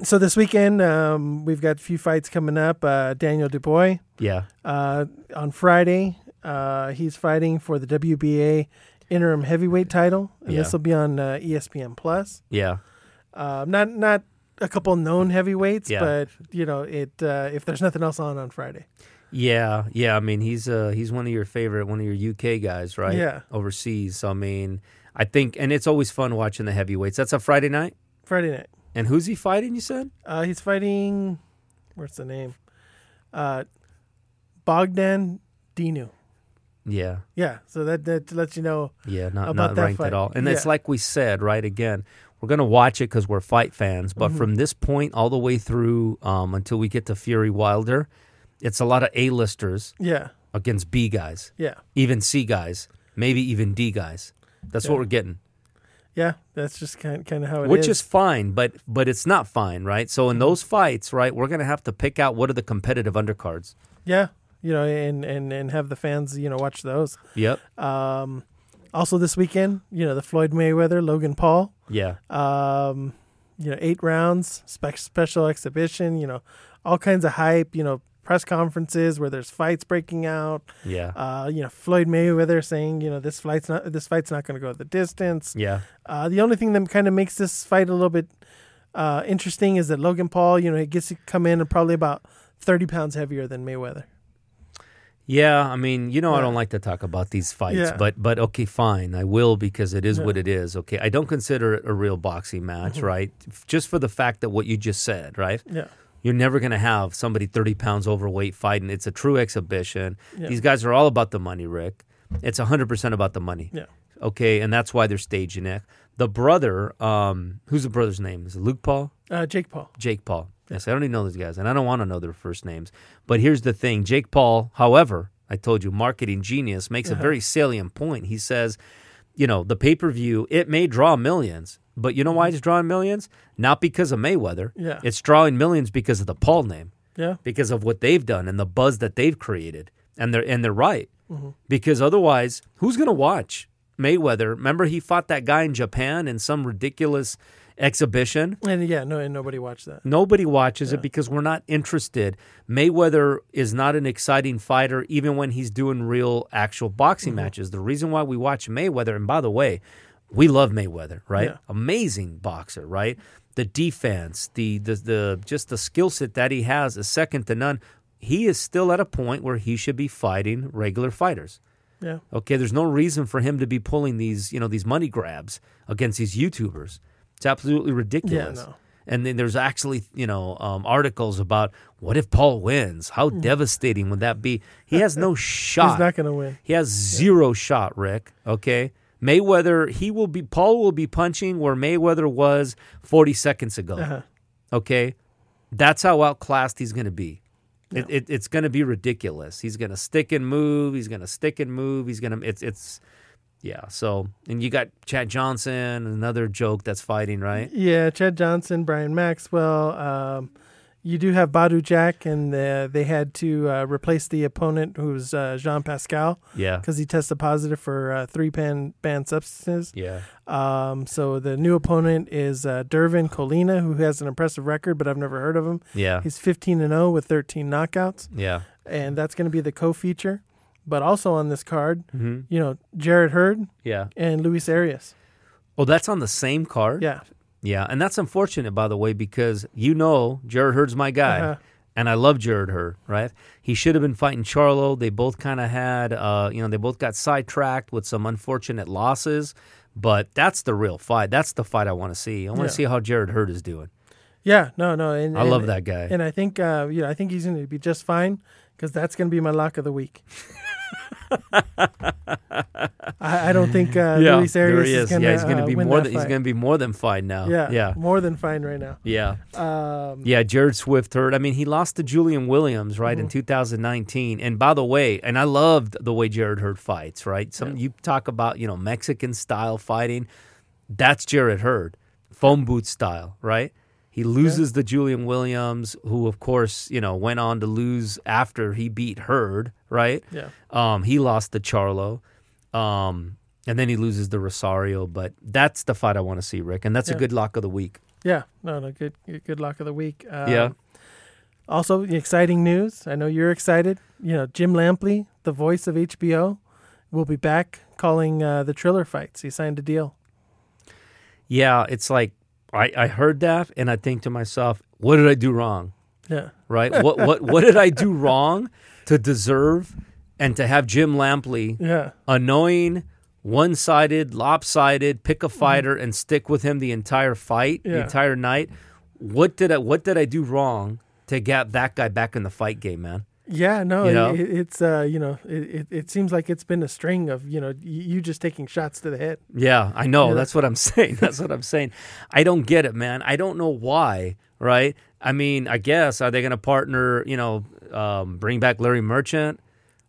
S2: so this weekend, um, we've got a few fights coming up. Uh, Daniel Dubois
S1: yeah,
S2: uh, on Friday, uh, he's fighting for the WBA interim heavyweight title, and
S1: Yeah.
S2: this will be on uh, ESPN Plus.
S1: yeah,
S2: Uh, not not a couple known heavyweights,
S1: Yeah.
S2: but you know it. Uh, if there's nothing else on on Friday,
S1: yeah, yeah. I mean, he's uh he's one of your favorite, one of your UK guys, right?
S2: Yeah.
S1: overseas. So I mean, I think, and it's always fun watching the heavyweights. That's a Friday night.
S2: Friday night,
S1: And who's he fighting? You said?
S2: uh, he's fighting. Where's the name? Uh, Bogdan Dinu.
S1: Yeah,
S2: Yeah, so that that lets you know.
S1: yeah, not
S2: About
S1: not
S2: that
S1: ranked
S2: fight.
S1: at all. And it's like we said, right? Again, we're gonna watch it because we're fight fans. But
S2: Mm-hmm.
S1: from this point all the way through um, until we get to Fury Wilder, it's a lot of A-listers
S2: Yeah,
S1: against B guys,
S2: yeah,
S1: even C guys, maybe even D guys. That's
S2: Yeah.
S1: what we're getting.
S2: yeah. That's just kind kind of how it is.
S1: which is fine, but but it's not fine, right? So
S2: Mm-hmm.
S1: in those fights, right, we're gonna have to pick out what are the competitive undercards.
S2: yeah, you know, and and and have the fans you know watch those.
S1: Yep.
S2: Um, also this weekend, you know, the Floyd Mayweather Logan Paul.
S1: Yeah.
S2: Um, you know, eight rounds, spec- special exhibition. You know, all kinds of hype. You know, press conferences where there's fights breaking out.
S1: Yeah.
S2: Uh, you know, Floyd Mayweather saying, you know, this fight's not this fight's not going to go the distance.
S1: Yeah.
S2: Uh, the only thing that kind of makes this fight a little bit uh, interesting is that Logan Paul, you know, he gets to come in and probably about thirty pounds heavier than Mayweather.
S1: Yeah. I mean, you know, I don't like to talk about these fights,
S2: Yeah.
S1: but but okay, fine, I will because it is
S2: Yeah.
S1: what it is. Okay, I don't consider it a real boxing match,
S2: Mm-hmm.
S1: right? Just for the fact that what you just said, right?
S2: Yeah,
S1: You're never going to have somebody 30 pounds overweight fighting. It's a true exhibition.
S2: Yeah.
S1: These guys are all about the money, Rick. It's 100% about the money.
S2: yeah,
S1: Okay, and that's why they're staging it. The brother, um, who's the brother's name? Is it Luke Paul?
S2: uh, Jake Paul.
S1: Jake Paul. Yes, I don't even know those guys, and I don't want to know their first names. But here's the thing Jake Paul, however, I told you, marketing genius, makes a uh-huh. very salient point. He says, you know, the pay per view, it may draw millions, but you know why it's drawing millions? Not because of Mayweather.
S2: Yeah.
S1: It's drawing millions because of the Paul name,
S2: Yeah,
S1: because of what they've done and the buzz that they've created. And they're, and they're right. Mm-hmm. Because otherwise, who's going to watch Mayweather? Remember, he fought that guy in Japan in some ridiculous exhibition.
S2: and yeah, no, and nobody watched that.
S1: Nobody watches it because we're not interested. Mayweather is not an exciting fighter, even when he's doing real, actual boxing
S2: Mm-hmm.
S1: matches. The reason why we watch Mayweather, and by the way, we love Mayweather, right?
S2: Yeah.
S1: Amazing boxer, right? The defense, the the the just the skill set that he has is second to none. He is still at a point where he should be fighting regular fighters.
S2: Yeah,
S1: Okay, there's no reason for him to be pulling these, you know, these money grabs against these YouTubers. It's absolutely ridiculous.
S2: no.
S1: And then there's actually, you know, um, articles about what if Paul wins? How devastating would that be? He has no shot.
S2: He's not going to win.
S1: He has zero shot, Rick. Okay. Mayweather, he will be, Paul will be punching where Mayweather was 40 seconds ago.
S2: Uh-huh.
S1: Okay. That's how outclassed he's going to be. It, it, it's going to be ridiculous. He's going to stick and move. He's going to stick and move. He's going to, it's, it's, yeah. So, and you got Chad Johnson, another joke that's fighting, right?
S2: Yeah, Chad Johnson, Brian Maxwell. Um, you do have Badou Jack, and uh, they had to uh, replace the opponent, who's uh, Jean Pascal,
S1: Yeah.
S2: because he tested positive for uh, three pan banned substances.
S1: Yeah.
S2: Um, so the new opponent is uh, Dervin Colina, who has an impressive record, but I've never heard of him.
S1: Yeah.
S2: He's 15 and 0 with 13 knockouts,
S1: Yeah.
S2: and that's going to be the co-feature. But also on this card,
S1: hmm
S2: you know, Jarrett Hurd
S1: Yeah.
S2: and Luis Arias.
S1: Oh, that's on the same card?
S2: Yeah,
S1: Yeah. And that's unfortunate, by the way, because you know Jarrett Hurd's my guy.
S2: Uh-huh.
S1: And I love Jarrett Hurd, right? He should have been fighting Charlo. They both kind of had, uh, you know, they both got sidetracked with some unfortunate losses. But that's the real fight. That's the fight I want to see. I want to
S2: Yeah.
S1: see how Jarrett Hurd is doing.
S2: yeah, no, no, and
S1: I
S2: and-
S1: love that guy.
S2: And I think, uh, you know, I think he's going to be just fine because that's going to be my lock of the week. I, I don't think uh,
S1: yeah,
S2: Luis Arias is
S1: is.
S2: going to
S1: yeah, he's going to
S2: uh,
S1: be more. Than, he's going to be more than fine now.
S2: yeah,
S1: yeah,
S2: more than fine right now.
S1: yeah.
S2: Um,
S1: Yeah, Jarrett Swift Hurd. I mean, he lost to Julian Williams right
S2: Mm-hmm.
S1: in 2019. And by the way, and I loved the way Jarrett Hurd fights. Right, some you talk about you know Mexican style fighting. That's Jarrett Hurd, foam boot style. Right, he loses the Julian Williams, who of course you know went on to lose after he beat Hurd. Right,
S2: Yeah.
S1: um, he lost the Charlo. Um, and then he loses the Rosario, but that's the fight I want to see, Rick, and that's a good lock of the week.
S2: Yeah, no, no, good, good, luck of the week. Um,
S1: Yeah.
S2: Also, exciting news. I know you're excited. You know, Jim Lampley, the voice of HBO, will be back calling uh, the Triller fights. He signed a deal.
S1: Yeah, it's like I, I heard that and I think to myself, what did I do wrong?
S2: Yeah,
S1: Right? what what what did I do wrong to deserve and to have Jim Lampley,
S2: yeah,
S1: annoying, one sided, lopsided, pick a mm-hmm. fighter and stick with him the entire fight, the entire night? What did I what did I do wrong to get that guy back in the fight game, man?
S2: Yeah. No,
S1: You know?
S2: it, it's uh, you know, it, it, it seems like it's been a string of you know you just taking shots to the head.
S1: Yeah, I know.
S2: Yeah.
S1: That's what I'm saying. That's what I'm saying. I don't get it, man. I don't know why, right? I mean, I guess are they going to partner, you know, um, bring back Larry Merchant,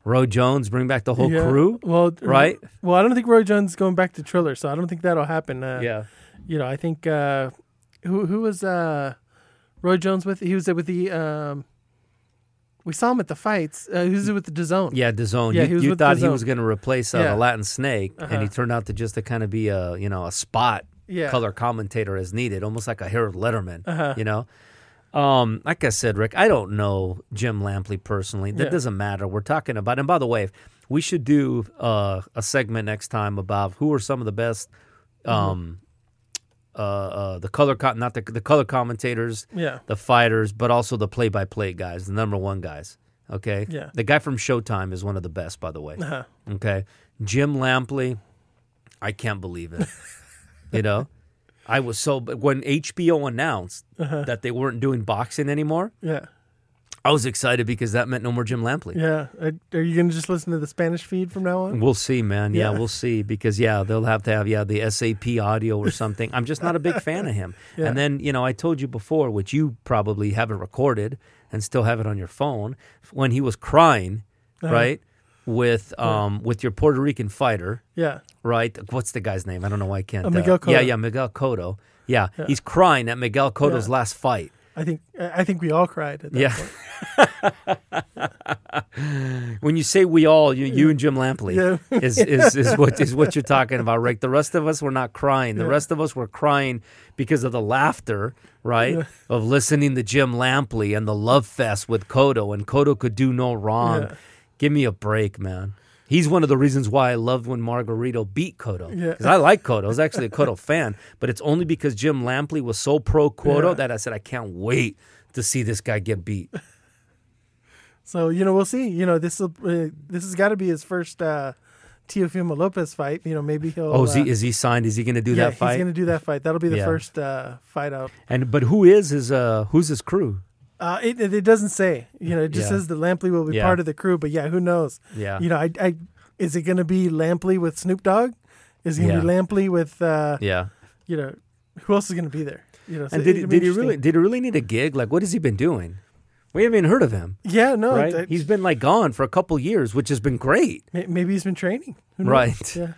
S1: Roy Jones, bring back the whole
S2: Yeah.
S1: crew,
S2: Well,
S1: right?
S2: Well, I don't think Roy Jones is going back to Triller, so I don't think that'll happen. Uh,
S1: yeah.
S2: you know, I think uh, who who was uh, Roy Jones with? He was with the. Um, we saw him at the fights. Uh, he was with the DAZN.
S1: Yeah, DAZN.
S2: Yeah,
S1: you
S2: he was
S1: you
S2: with
S1: thought he was going to replace uh,
S2: Yeah.
S1: the Latin Snake, and he
S2: Uh-huh.
S1: turned out to just to kind of be a you know a spot
S2: yeah.
S1: color commentator as needed, almost like a Harold Lederman.
S2: Uh-huh.
S1: You know, um, like I said, Rick, I don't know Jim Lampley personally. That
S2: Yeah.
S1: doesn't matter. We're talking about, and by the way, we should do uh, a segment next time about who are some of the best,
S2: Mm-hmm.
S1: um, uh, uh, the color, co- not the the color commentators,
S2: Yeah.
S1: the fighters, but also the play by play guys, the number one guys. Okay,
S2: Yeah.
S1: the guy from Showtime is one of the best, by the way.
S2: Uh-huh.
S1: Okay. Jim Lampley, I can't believe it. you know, I was so, when HBO announced
S2: Uh-huh.
S1: that they weren't doing boxing anymore,
S2: Yeah.
S1: I was excited because that meant no more Jim Lampley.
S2: Yeah. Are, are you going to just listen to the Spanish feed from now on?
S1: We'll see, man. Yeah,
S2: Yeah.
S1: we'll see because yeah, they'll have to have yeah the SAP audio or something. I'm just not a big fan of him.
S2: Yeah.
S1: And then you know I told you before, which you probably haven't recorded and still have it on your phone, when he was crying,
S2: Uh-huh.
S1: right, with um with your Puerto Rican fighter,
S2: Yeah.
S1: right? What's the guy's name? I don't know why I can't.
S2: Uh, Miguel
S1: Yeah,
S2: Cotto.
S1: yeah, Miguel Cotto. Yeah,
S2: Yeah.
S1: he's crying at Miguel Cotto's
S2: Yeah.
S1: last fight.
S2: I think I think we all cried at that
S1: Yeah.
S2: point.
S1: When you say we all, you, you and Jim Lampley
S2: Yeah.
S1: is, is is what is what you're talking about, Rick. The rest of us were not crying. The
S2: Yeah.
S1: rest of us were crying because of the laughter, right, of listening to Jim Lampley and the love fest with Cotto and Cotto could do no wrong.
S2: Yeah.
S1: Give me a break, man. He's one of the reasons why I loved when Margarito beat Cotto.
S2: Yeah.
S1: Because I like Cotto. I was actually a Cotto fan, but it's only because Jim Lampley was so pro Cotto
S2: Yeah.
S1: that I said, I can't wait to see this guy get beat.
S2: So you know we'll see. You know this will uh, this has got to be his first uh, Teofimo Lopez fight. You know maybe he'll.
S1: Oh, is
S2: uh,
S1: he, is he signed? Is he going to do
S2: yeah,
S1: that fight?
S2: he's going to do that fight. That'll be the
S1: Yeah.
S2: first uh, fight out.
S1: And but who is his uh who's his crew?
S2: Uh, it, it doesn't say. You know, it just
S1: Yeah.
S2: says that Lampley will be
S1: Yeah.
S2: part of the crew. But yeah, who knows?
S1: Yeah.
S2: You know, I, I is it going to be Lampley with Snoop Dogg? Is it going to be Lampley with uh,
S1: yeah.
S2: you know who else is going to be there? You know, so
S1: And did did he really did he really need a gig? Like what has he been doing? We haven't even heard of him,
S2: Yeah, no,
S1: right?
S2: that-
S1: He's been like gone for a couple years, which has been great.
S2: may- maybe he's been training. Who knows?
S1: Right.
S2: Yeah.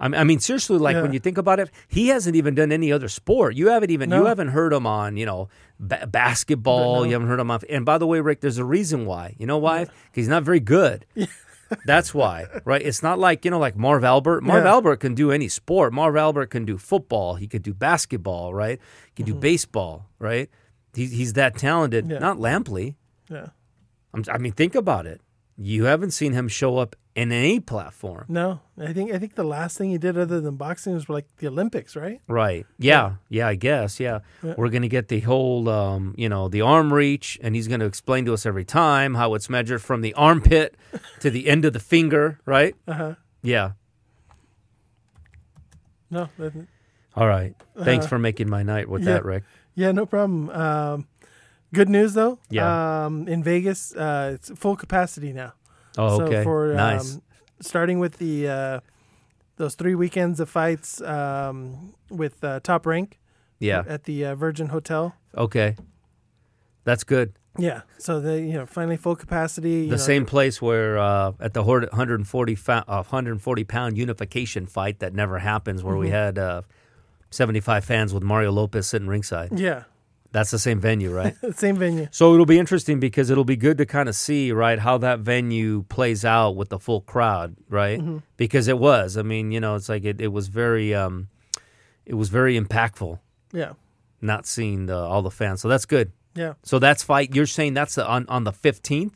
S1: I mean, I mean, seriously, like when you think about it, he hasn't even done any other sport. You haven't even you haven't heard him on, you know, ba- basketball.
S2: No.
S1: You haven't heard him on. And by the way, Rick, there's a reason why. You know why? 'Cause he's not very good. That's why, right? It's not like you know, like Marv Albert. Marv
S2: Yeah.
S1: Albert can do any sport. Marv Albert can do football. He could do basketball, right? He can do baseball, right? He's he's that talented.
S2: Mm-hmm. Yeah.
S1: Not Lampley.
S2: Yeah.
S1: I'm, I mean, think about it. You haven't seen him show up in any platform.
S2: No, I think I think the last thing he did other than boxing was like the Olympics, right?
S1: Right. Yeah. Yeah. I guess. Yeah.
S2: Yeah.
S1: We're going to get the whole, um, you know, the arm reach, and he's going to explain to us every time how it's measured from the armpit to the end of the finger. Right.
S2: Uh huh.
S1: Yeah.
S2: No,
S1: All right. Thanks
S2: Uh,
S1: for making my night with
S2: yeah.
S1: that, Rick.
S2: yeah, no problem. Um, good news though.
S1: Yeah.
S2: Um, in Vegas, uh, it's full capacity now.
S1: Oh,
S2: So for
S1: nice.
S2: um, starting with the uh, those three weekends of fights um, with uh, Top Rank
S1: Yeah.
S2: at the uh, Virgin Hotel.
S1: Okay. That's good.
S2: Yeah, so they you know finally full capacity. you
S1: The
S2: know,
S1: same place where uh, at the hor- 140 fa- uh, 140 pound unification fight that never happens, where we
S2: Mm-hmm.
S1: had uh, 75 fans with Mario Lopez sitting ringside.
S2: Yeah,
S1: That's the same venue, right?
S2: same venue.
S1: so it'll be interesting because it'll be good to kind of see right how that venue plays out with the full crowd, right?
S2: Mm-hmm.
S1: Because it was, I mean, you know, it's like it, it was very, um, it was very impactful
S2: Yeah,
S1: not seeing the, all the fans. So that's good.
S2: yeah.
S1: So that's fight. You're saying that's the, on on the 15th.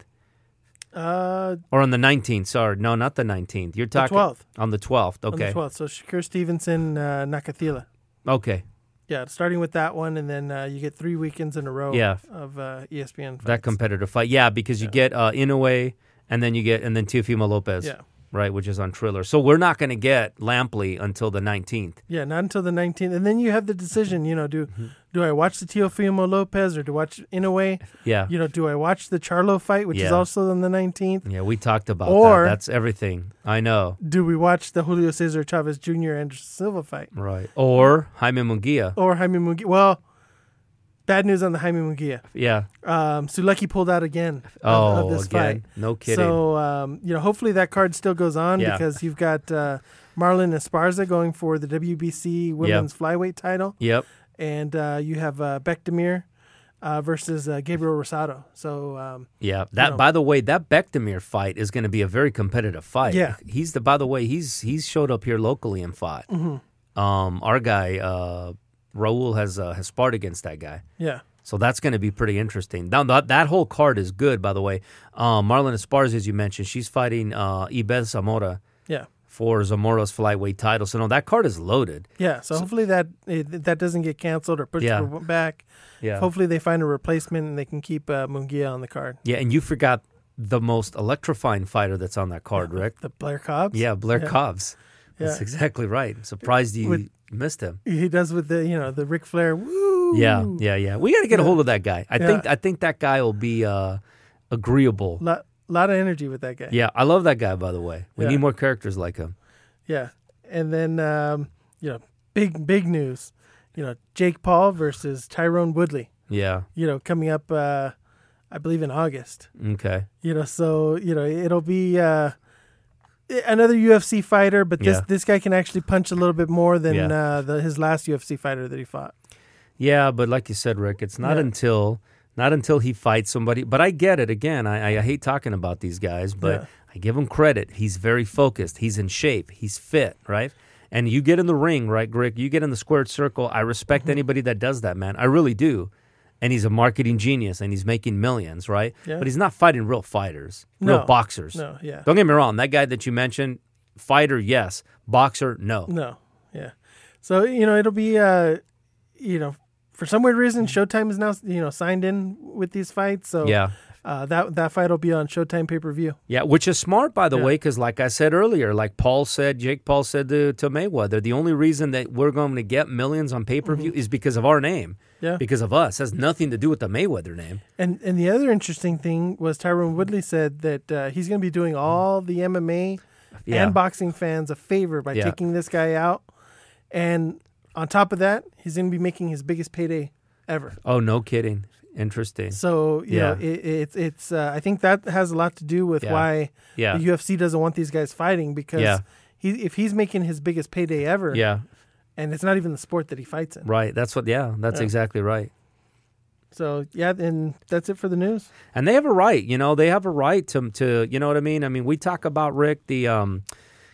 S2: Uh,
S1: Or on the 19th, sorry. No, not the 19th. You're
S2: the
S1: talking
S2: 12th.
S1: on the 12th.
S2: On
S1: Okay.
S2: the 12th. So Shakur Stevenson, uh, Nakathila.
S1: Okay.
S2: Yeah, starting with that one, and then uh, you get three weekends in a row
S1: Yeah.
S2: of uh, ESPN.
S1: That competitive fight. Yeah, because you
S2: Yeah.
S1: get uh, Inoue and then you get and then Teofimo Lopez,
S2: Yeah,
S1: right, which is on Triller. So we're not going to get Lampley until the 19th.
S2: yeah, not until the 19th, and then you have the decision. You know, do
S1: Mm-hmm.
S2: do I watch the Teofimo Lopez or do I watch Inoue?
S1: Yeah.
S2: You know, do I watch the Charlo fight, which is also on the 19th?
S1: Yeah, we talked about
S2: Or-
S1: that. That's everything. I know.
S2: Do we watch the Julio Cesar Chavez Jr. Anderson Silva fight
S1: Right. Or Jaime Munguia.
S2: or Jaime Munguia? Well, bad news on the Jaime Munguia.
S1: Yeah.
S2: Um, Sulecki pulled out again of,
S1: Oh,
S2: of this
S1: again.
S2: fight.
S1: No kidding.
S2: So um, you know, hopefully that card still goes on
S1: Yeah.
S2: because you've got uh, Marlen Esparza going for the WBC Women's Flyweight title,
S1: yep.
S2: and uh, you have uh, Bektemir uh, versus uh, Gabriel Rosado. So um,
S1: Yeah. That
S2: know.
S1: by the way, that Bektemir fight is going to be a very competitive fight.
S2: Yeah.
S1: He's the by the way, he's he's showed up here locally and fought.
S2: Mm-hmm.
S1: Um our guy uh Raul has uh, has sparred against that guy.
S2: yeah,
S1: So that's going to be pretty interesting. Now that, that whole card is good, by the way. Um, Marlen Esparza, as you mentioned, she's fighting uh, Ibeth Zamora
S2: yeah,
S1: for Zamora's flyweight title. So no, that card is loaded.
S2: yeah. So, hopefully that that doesn't get canceled or pushed
S1: Yeah.
S2: back.
S1: Yeah,
S2: Hopefully they find a replacement and they can keep uh, Munguia on the card.
S1: yeah, and you forgot the most electrifying fighter that's on that card, Rick.
S2: The Blair Cobbs.
S1: Yeah, Blair
S2: Yeah.
S1: Cobbs. That's exactly right. Surprised you
S2: With-
S1: missed him.
S2: He does with the you know the Ric Flair. Woo.
S1: Yeah, yeah, yeah. We got to get a hold of that guy. I think I think that guy will be uh, agreeable.
S2: Lot, lot of energy with that guy.
S1: Yeah, I love that guy. By the way, we need more characters like him.
S2: Yeah. And then um, you know, big big news. You know, Jake Paul versus Tyron Woodley.
S1: Yeah.
S2: You know, coming up uh I believe in August.
S1: Okay.
S2: You know, so, you know, it'll be uh another UFC fighter, but this
S1: Yeah.
S2: this guy can actually punch a little bit more than
S1: Yeah.
S2: uh the, his last UFC fighter that he fought.
S1: Yeah, but like you said, Rick, it's not
S2: Yeah.
S1: until not until he fights somebody. But I get it. Again, I, I hate talking about these guys, but. I give him credit. He's very focused. He's in shape. He's fit, right? And you get in the ring, right, Rick? You get in the squared circle. I respect
S2: Mm-hmm.
S1: anybody that does that, man. I really do. And he's a marketing genius, and he's making millions, right?
S2: Yeah.
S1: But he's not fighting real fighters, real
S2: No.
S1: boxers.
S2: No, yeah.
S1: Don't get me wrong. That guy that you mentioned, fighter, yes. Boxer, no.
S2: No. Yeah. So, you know, it'll be uh you know, for some weird reason Showtime is now, you know, signed in with these fights. So
S1: Yeah.
S2: Uh, that that fight will be on Showtime pay per view.
S1: Yeah, which is smart, by the
S2: Yeah.
S1: way, because like I said earlier, like Paul said, Jake Paul said to, to Mayweather, the only reason that we're going to get millions on pay per view is because of our name,
S2: Mm-hmm. Yeah.
S1: because of us. has nothing to do with the Mayweather name.
S2: And and the other interesting thing was Tyron Woodley said that uh, he's going to be doing all the MMA
S1: Yeah.
S2: and boxing fans a favor by
S1: Yeah.
S2: taking this guy out. And on top of that, he's going to be making his biggest payday ever.
S1: Oh, no kidding. Interesting.
S2: So you
S1: Yeah.
S2: know, it, it's it's. Uh, I think that has a lot to do with
S1: Yeah.
S2: why
S1: Yeah.
S2: the UFC doesn't want these guys fighting because
S1: Yeah.
S2: he if he's making his biggest payday ever,
S1: Yeah,
S2: and it's not even the sport that he fights in.
S1: right. That's what, yeah, that's
S2: Yeah.
S1: exactly right.
S2: So yeah, and that's it for the news.
S1: And they have a right, you know, they have a right to, to you know what I mean? I mean, we talk about, Rick, the, um,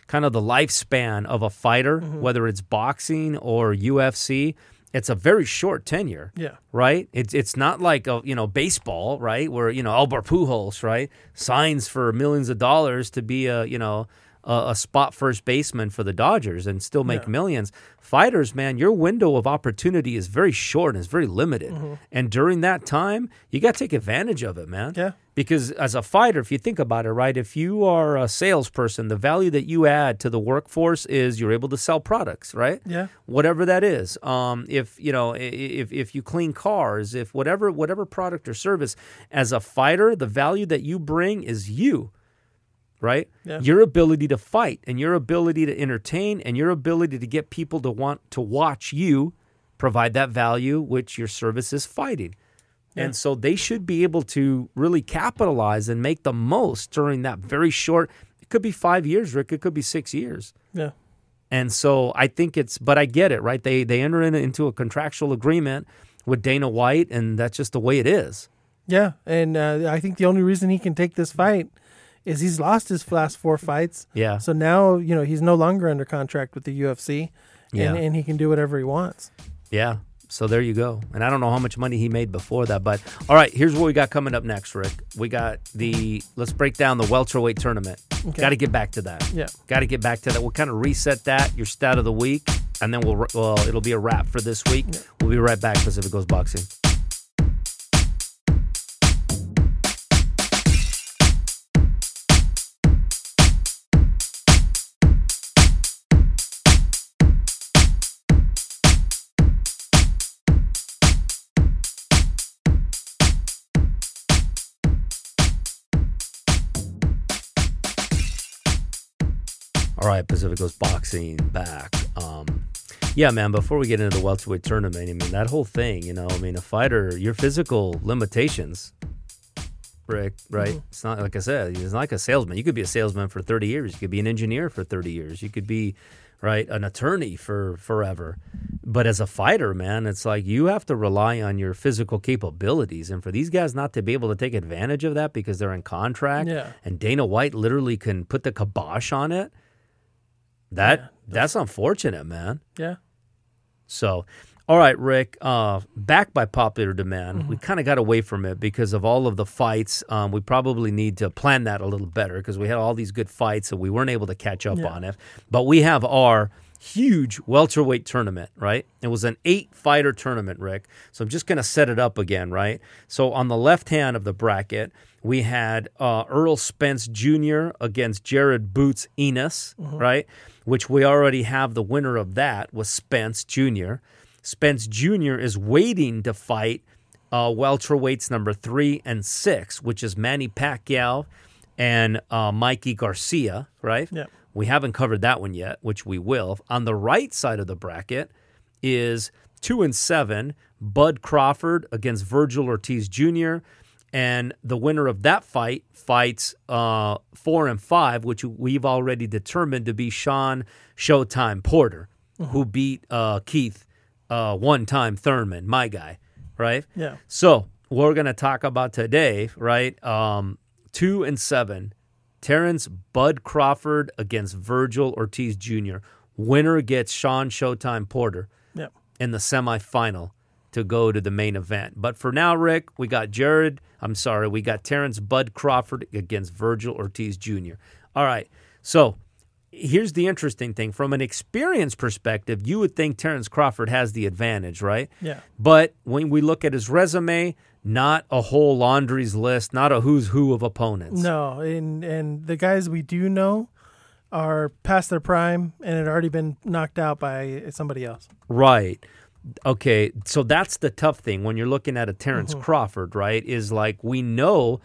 S1: kind of the lifespan of a fighter,
S2: Mm-hmm.
S1: whether it's boxing or UFC. It's a very short tenure.
S2: Yeah,
S1: right? It's it's not like a you know baseball, right? Where you know Albert Pujols, right, signs for millions of dollars to be a you know a, a spot first baseman for the Dodgers and still make
S2: Yeah.
S1: millions. Fighters, man, your window of opportunity is very short and it's very limited.
S2: Mm-hmm.
S1: And during that time, you got to take advantage of it, man.
S2: Yeah.
S1: Because as a fighter, if you think about it, right, if you are a salesperson, the value that you add to the workforce is you're able to sell products, right?
S2: yeah,
S1: whatever that is. Um, if you know, if if you clean cars, if whatever whatever product or service, as a fighter, the value that you bring is you. right?
S2: Yeah.
S1: Your ability to fight and your ability to entertain and your ability to get people to want to watch you provide that value, which your service is fighting.
S2: Yeah.
S1: And so they should be able to really capitalize and make the most during that very short. It could be five years, Rick. It could be six years.
S2: Yeah.
S1: And so I think it's, but I get it, right? They they enter in, into a contractual agreement with Dana White, and that's just the way it is.
S2: Yeah, and uh, I think the only reason he can take this fight is he's lost his last four fights.
S1: Yeah.
S2: So now you know he's no longer under contract with the UFC,
S1: Yeah.
S2: and, and he can do whatever he wants.
S1: Yeah. So there you go. And I don't know how much money he made before that, but all right, here's what we got coming up next, Rick. We got the let's break down the welterweight tournament.
S2: Okay.
S1: Got to get back to that.
S2: Yeah.
S1: Got to get back to that. We'll kind of reset that, your stat of the week, and then we'll well, it'll be a wrap for this week. We'll be right back. Pacific Coast Boxing. All right, Pacific Coast Boxing back. Um, yeah, man. Before we get into the welterweight tournament, I mean that whole thing. You know, I mean a fighter, your physical limitations, Rick. Right? It's not like I said. It's not like a salesman. You could be a salesman for thirty years. You could be an engineer for thirty years. You could be, right, an attorney for forever. But as a fighter, man, it's like you have to rely on your physical capabilities, and for these guys not to be able to take advantage of that because they're in contract,
S2: Yeah.
S1: and Dana White literally can put the kibosh on it. That that's unfortunate, man.
S2: Yeah.
S1: So, all right, Rick. Uh, back by popular demand, we kind of got away from it because of all of the fights. Um, we probably need to plan that a little better because we had all these good fights and we weren't able to catch up
S2: Yeah.
S1: on it. But we have our huge welterweight tournament, right? It was an eight fighter tournament, Rick. So I'm just going to set it up again, right? So on the left hand of the bracket, we had uh, Errol Spence Jr. against Jaron Boots Ennis, right? Which we already have the winner of that was Spence Jr. Spence Jr. is waiting to fight uh, welterweights number three and six, which is Manny Pacquiao and uh, Mikey Garcia, right?
S2: Yeah.
S1: We haven't covered that one yet, which we will. On the right side of the bracket is two and seven, Bud Crawford against Vergil Ortiz Jr. And the winner of that fight fights uh, four and five, which we've already determined to be Shawn Showtime Porter, who beat uh, Keith uh, one time Thurman, my guy, right?
S2: Yeah.
S1: So we're gonna talk about today, right? Um, two and seven, Terence Bud Crawford against Vergil Ortiz Jr. Winner gets Shawn Showtime Porter
S2: Yeah.
S1: in the semifinal to go to the main event. But for now, Rick, we got Jared. I'm sorry, we got Terence Bud Crawford against Vergil Ortiz Jr. All right, so here's the interesting thing from an experience perspective, you would think Terence Crawford has the advantage, right?
S2: Yeah.
S1: But when we look at his resume, not a whole laundry's list, not a who's who of opponents.
S2: No, and and the guys we do know are past their prime and had already been knocked out by somebody else.
S1: Right. Okay. So that's the tough thing when you're looking at a Terence Crawford, right? Is like we know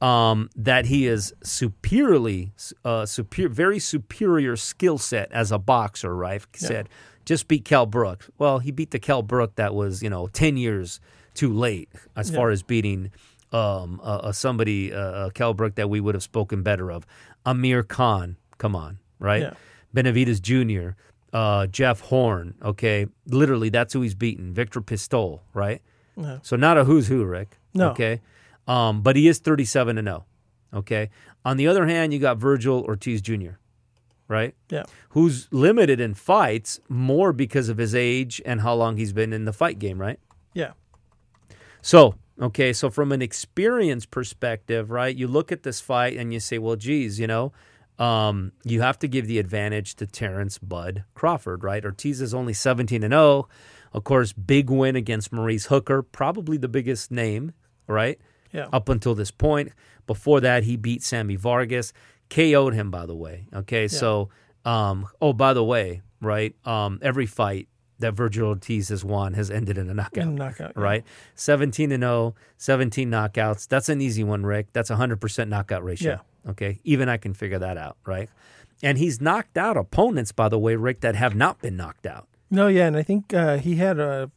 S1: um, that he is superiorly, uh, superior, very superior skill set as a boxer, right? Said just beat Kell Brook. Well, he beat the Kell Brook that was, you know, 10 years too late as
S2: Yeah.
S1: far as beating um, uh, somebody, uh, Kell Brook, that we would have spoken better of. Amir Khan, come on, right?
S2: Yeah.
S1: Benavides Jr., uh, Jeff Horn, okay? Literally, that's who he's beaten. Viktor Postol, right?
S2: Yeah.
S1: So not a who's who, Rick.
S2: No.
S1: Okay. Um, but he is 37 and 0. Okay. On the other hand, you got Vergil Ortiz Jr., right?
S2: Yeah.
S1: Who's limited in fights more because of his age and how long he's been in the fight game, right?
S2: Yeah.
S1: So, okay, so from an experience perspective, right, you look at this fight and you say, well, geez, you know, um, you have to give the advantage to Terence Bud Crawford, right? Ortiz is only 17 and 0. Of course, big win against Maurice Hooker, probably the biggest name, right?
S2: Yeah.
S1: Up until this point. Before that, he beat Sammy Vargas, KO'd him, by the way. Okay, so, um, oh, by the way, right? Um, every fight that Vergil Ortiz has won has ended in a knockout.
S2: In knockout, yeah.
S1: Right? 17 and 0, 17 knockouts. That's an easy one, Rick. That's a 100% knockout ratio. Okay? Even I can figure that out, right? And he's knocked out opponents, by the way, Rick, that have not been knocked out.
S2: No, yeah, and I think uh, he had a,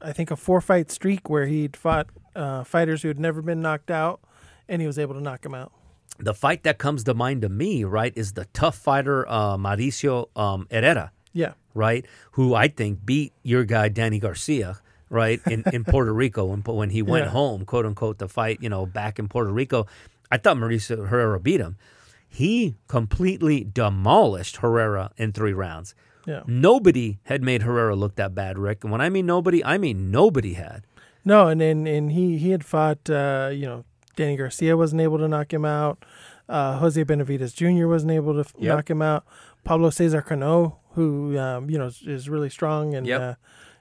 S2: I think a four fight streak where he'd fought uh, fighters who had never been knocked out, and he was able to knock them out.
S1: The fight that comes to mind to me, right, is the tough fighter uh, Mauricio um, Herrera,
S2: Yeah,
S1: right, who I think beat your guy Danny Garcia, right, in, in Puerto Rico when when he went
S2: Yeah.
S1: home, quote unquote, to fight, you know, back in Puerto Rico. I thought Mauricio Herrera beat him. He completely demolished Herrera in three rounds.
S2: yeah.
S1: Nobody had made Herrera look that bad, Rick. And when I mean nobody, I mean nobody had.
S2: No, and and, and he he had fought. Uh, you know, Danny Garcia wasn't able to knock him out. Uh, Jose Benavides Jr. wasn't able to f-
S1: Yep.
S2: knock him out. Pablo Cesar Cano, who um, you know is, is really strong and
S1: Yep.
S2: uh,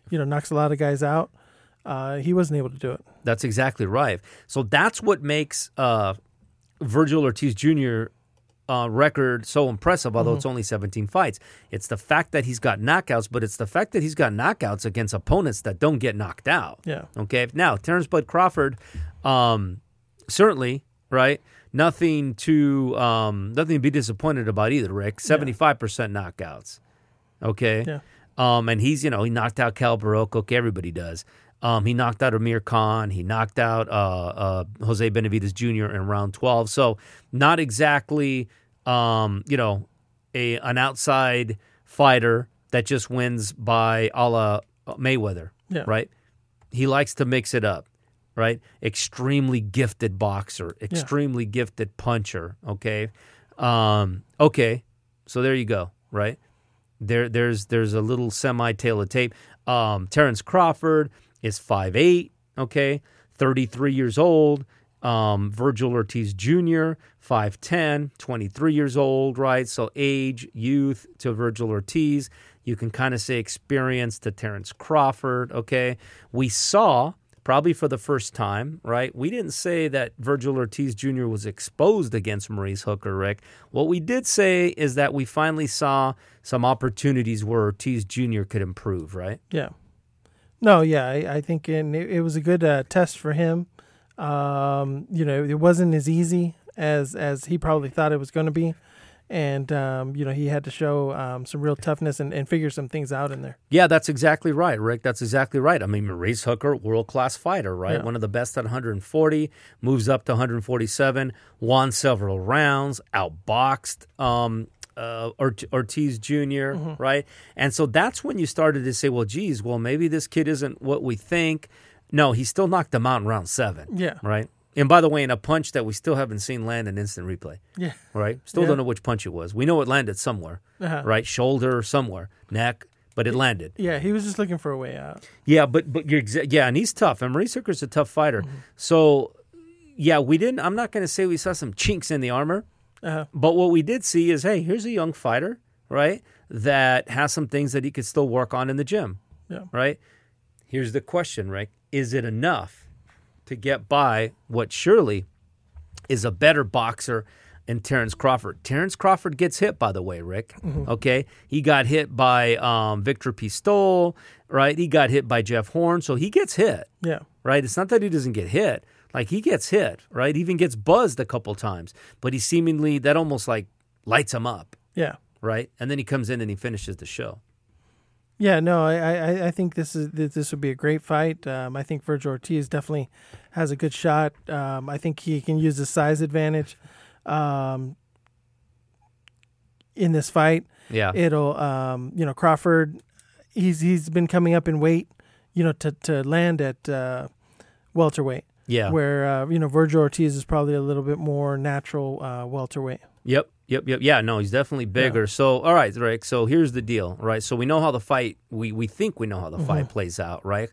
S2: you know knocks a lot of guys out. Uh, he wasn't able to do it.
S1: That's exactly right. So that's what makes uh, Vergil Ortiz Jr. Uh, record so impressive, although it's only 17 fights. It's the fact that he's got knockouts, but it's the fact that he's got knockouts against opponents that don't get knocked out.
S2: Yeah.
S1: Okay. Now, Terence Bud Crawford, um, certainly, right? Nothing to um, nothing to be disappointed about either, Rick. 75% knockouts. Okay.
S2: Yeah.
S1: Um, and he's, you know, he knocked out Cal Barroco. Okay, everybody does. Um, he knocked out Amir Khan. He knocked out uh, uh, Jose Benavides Jr. in round 12. So not exactly, um, you know, a an outside fighter that just wins by a la Mayweather,
S2: Yeah.
S1: right? He likes to mix it up, right? Extremely gifted boxer, extremely gifted puncher. Okay, um, okay. So there you go, right? There, there's there's a little semi tail of tape. Um, Terence Crawford is 5'8", okay, 33 years old. Um, Vergil Ortiz Jr., 5'10", 23 years old, right? So age, youth to Vergil Ortiz. You can kind of say experience to Terence Crawford, okay? We saw, probably for the first time, right? We didn't say that Vergil Ortiz Jr. was exposed against Maurice Hooker, Rick. What we did say is that we finally saw some opportunities where Ortiz Jr. could improve, right?
S2: Yeah. No, yeah, I, I think in, it, it was a good uh, test for him. Um, you know, it wasn't as easy as as he probably thought it was going to be, and um, you know he had to show um, some real toughness and, and figure some things out in there.
S1: Yeah, that's exactly right, Rick. That's exactly right. I mean, Maurice Hooker, world class fighter, right?
S2: Yeah.
S1: One of the best at 140, moves up to 147, won several rounds, outboxed um, uh, Ortiz junior right? And so that's when you started to say, well, geez, well, maybe this kid isn't what we think. No, he still knocked him out in round seven,
S2: Yeah,
S1: right? And by the way, in a punch that we still haven't seen land in instant replay,
S2: yeah,
S1: right? Still
S2: Yeah.
S1: don't know which punch it was. We know it landed somewhere,
S2: uh-huh.
S1: right? Shoulder or somewhere, neck, but it landed.
S2: yeah. He was just looking for a way out.
S1: Yeah, but but you're exa- yeah, and he's tough. And Maurice Hooker's a tough fighter. So yeah, we didn't. I'm not going to say we saw some chinks in the armor,
S2: Uh-huh.
S1: but what we did see is, hey, here's a young fighter, right? That has some things that he could still work on in the gym,
S2: Yeah,
S1: right? Here's the question, Rick: Is it enough to get by what surely is a better boxer? in Terence Crawford. Terence Crawford gets hit, by the way, Rick. Okay, he got hit by um, Viktor Postol, right? He got hit by Jeff Horn, so he gets hit,
S2: yeah,
S1: right? It's not that he doesn't get hit; like he gets hit, right? He even gets buzzed a couple times, but he seemingly that almost like lights him up,
S2: yeah.
S1: right? And then he comes in and he finishes the show.
S2: Yeah, no, I, I, I think this is this would be a great fight. Um, I think Vergil Ortiz definitely has a good shot. Um, I think he can use the size advantage um, in this fight.
S1: Yeah,
S2: It'll, um, you know, Crawford. He's he's been coming up in weight, you know, to to land at uh, welterweight,
S1: yeah,
S2: where uh, you know Vergil Ortiz is probably a little bit more natural uh, welterweight.
S1: Yep, yep, yep. Yeah, no, he's definitely bigger. So, all right, Rick. So here's the deal, right? So we know how the fight we we think we know how the fight plays out, right?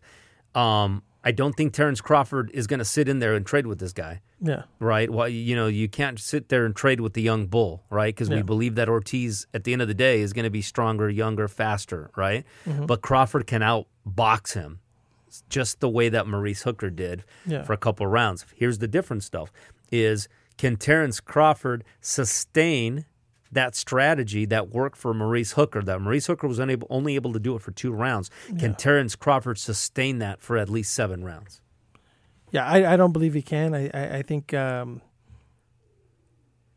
S1: Um, I don't think Terence Crawford is going to sit in there and trade with this guy,
S2: Yeah,
S1: right? Well, you know, you can't sit there and trade with the young bull, right? Because we believe that Ortiz, at the end of the day, is going to be stronger, younger, faster, right? But Crawford can outbox him, just the way that Maurice Hooker did
S2: yeah,
S1: for a couple rounds. Here's the difference, though: is can Terence Crawford sustain that strategy that worked for Maurice Hooker. That Maurice Hooker was unable, only able to do it for two rounds. Can Terence Crawford sustain that for at least seven rounds?
S2: Yeah, I, I don't believe he can. I I, I think um,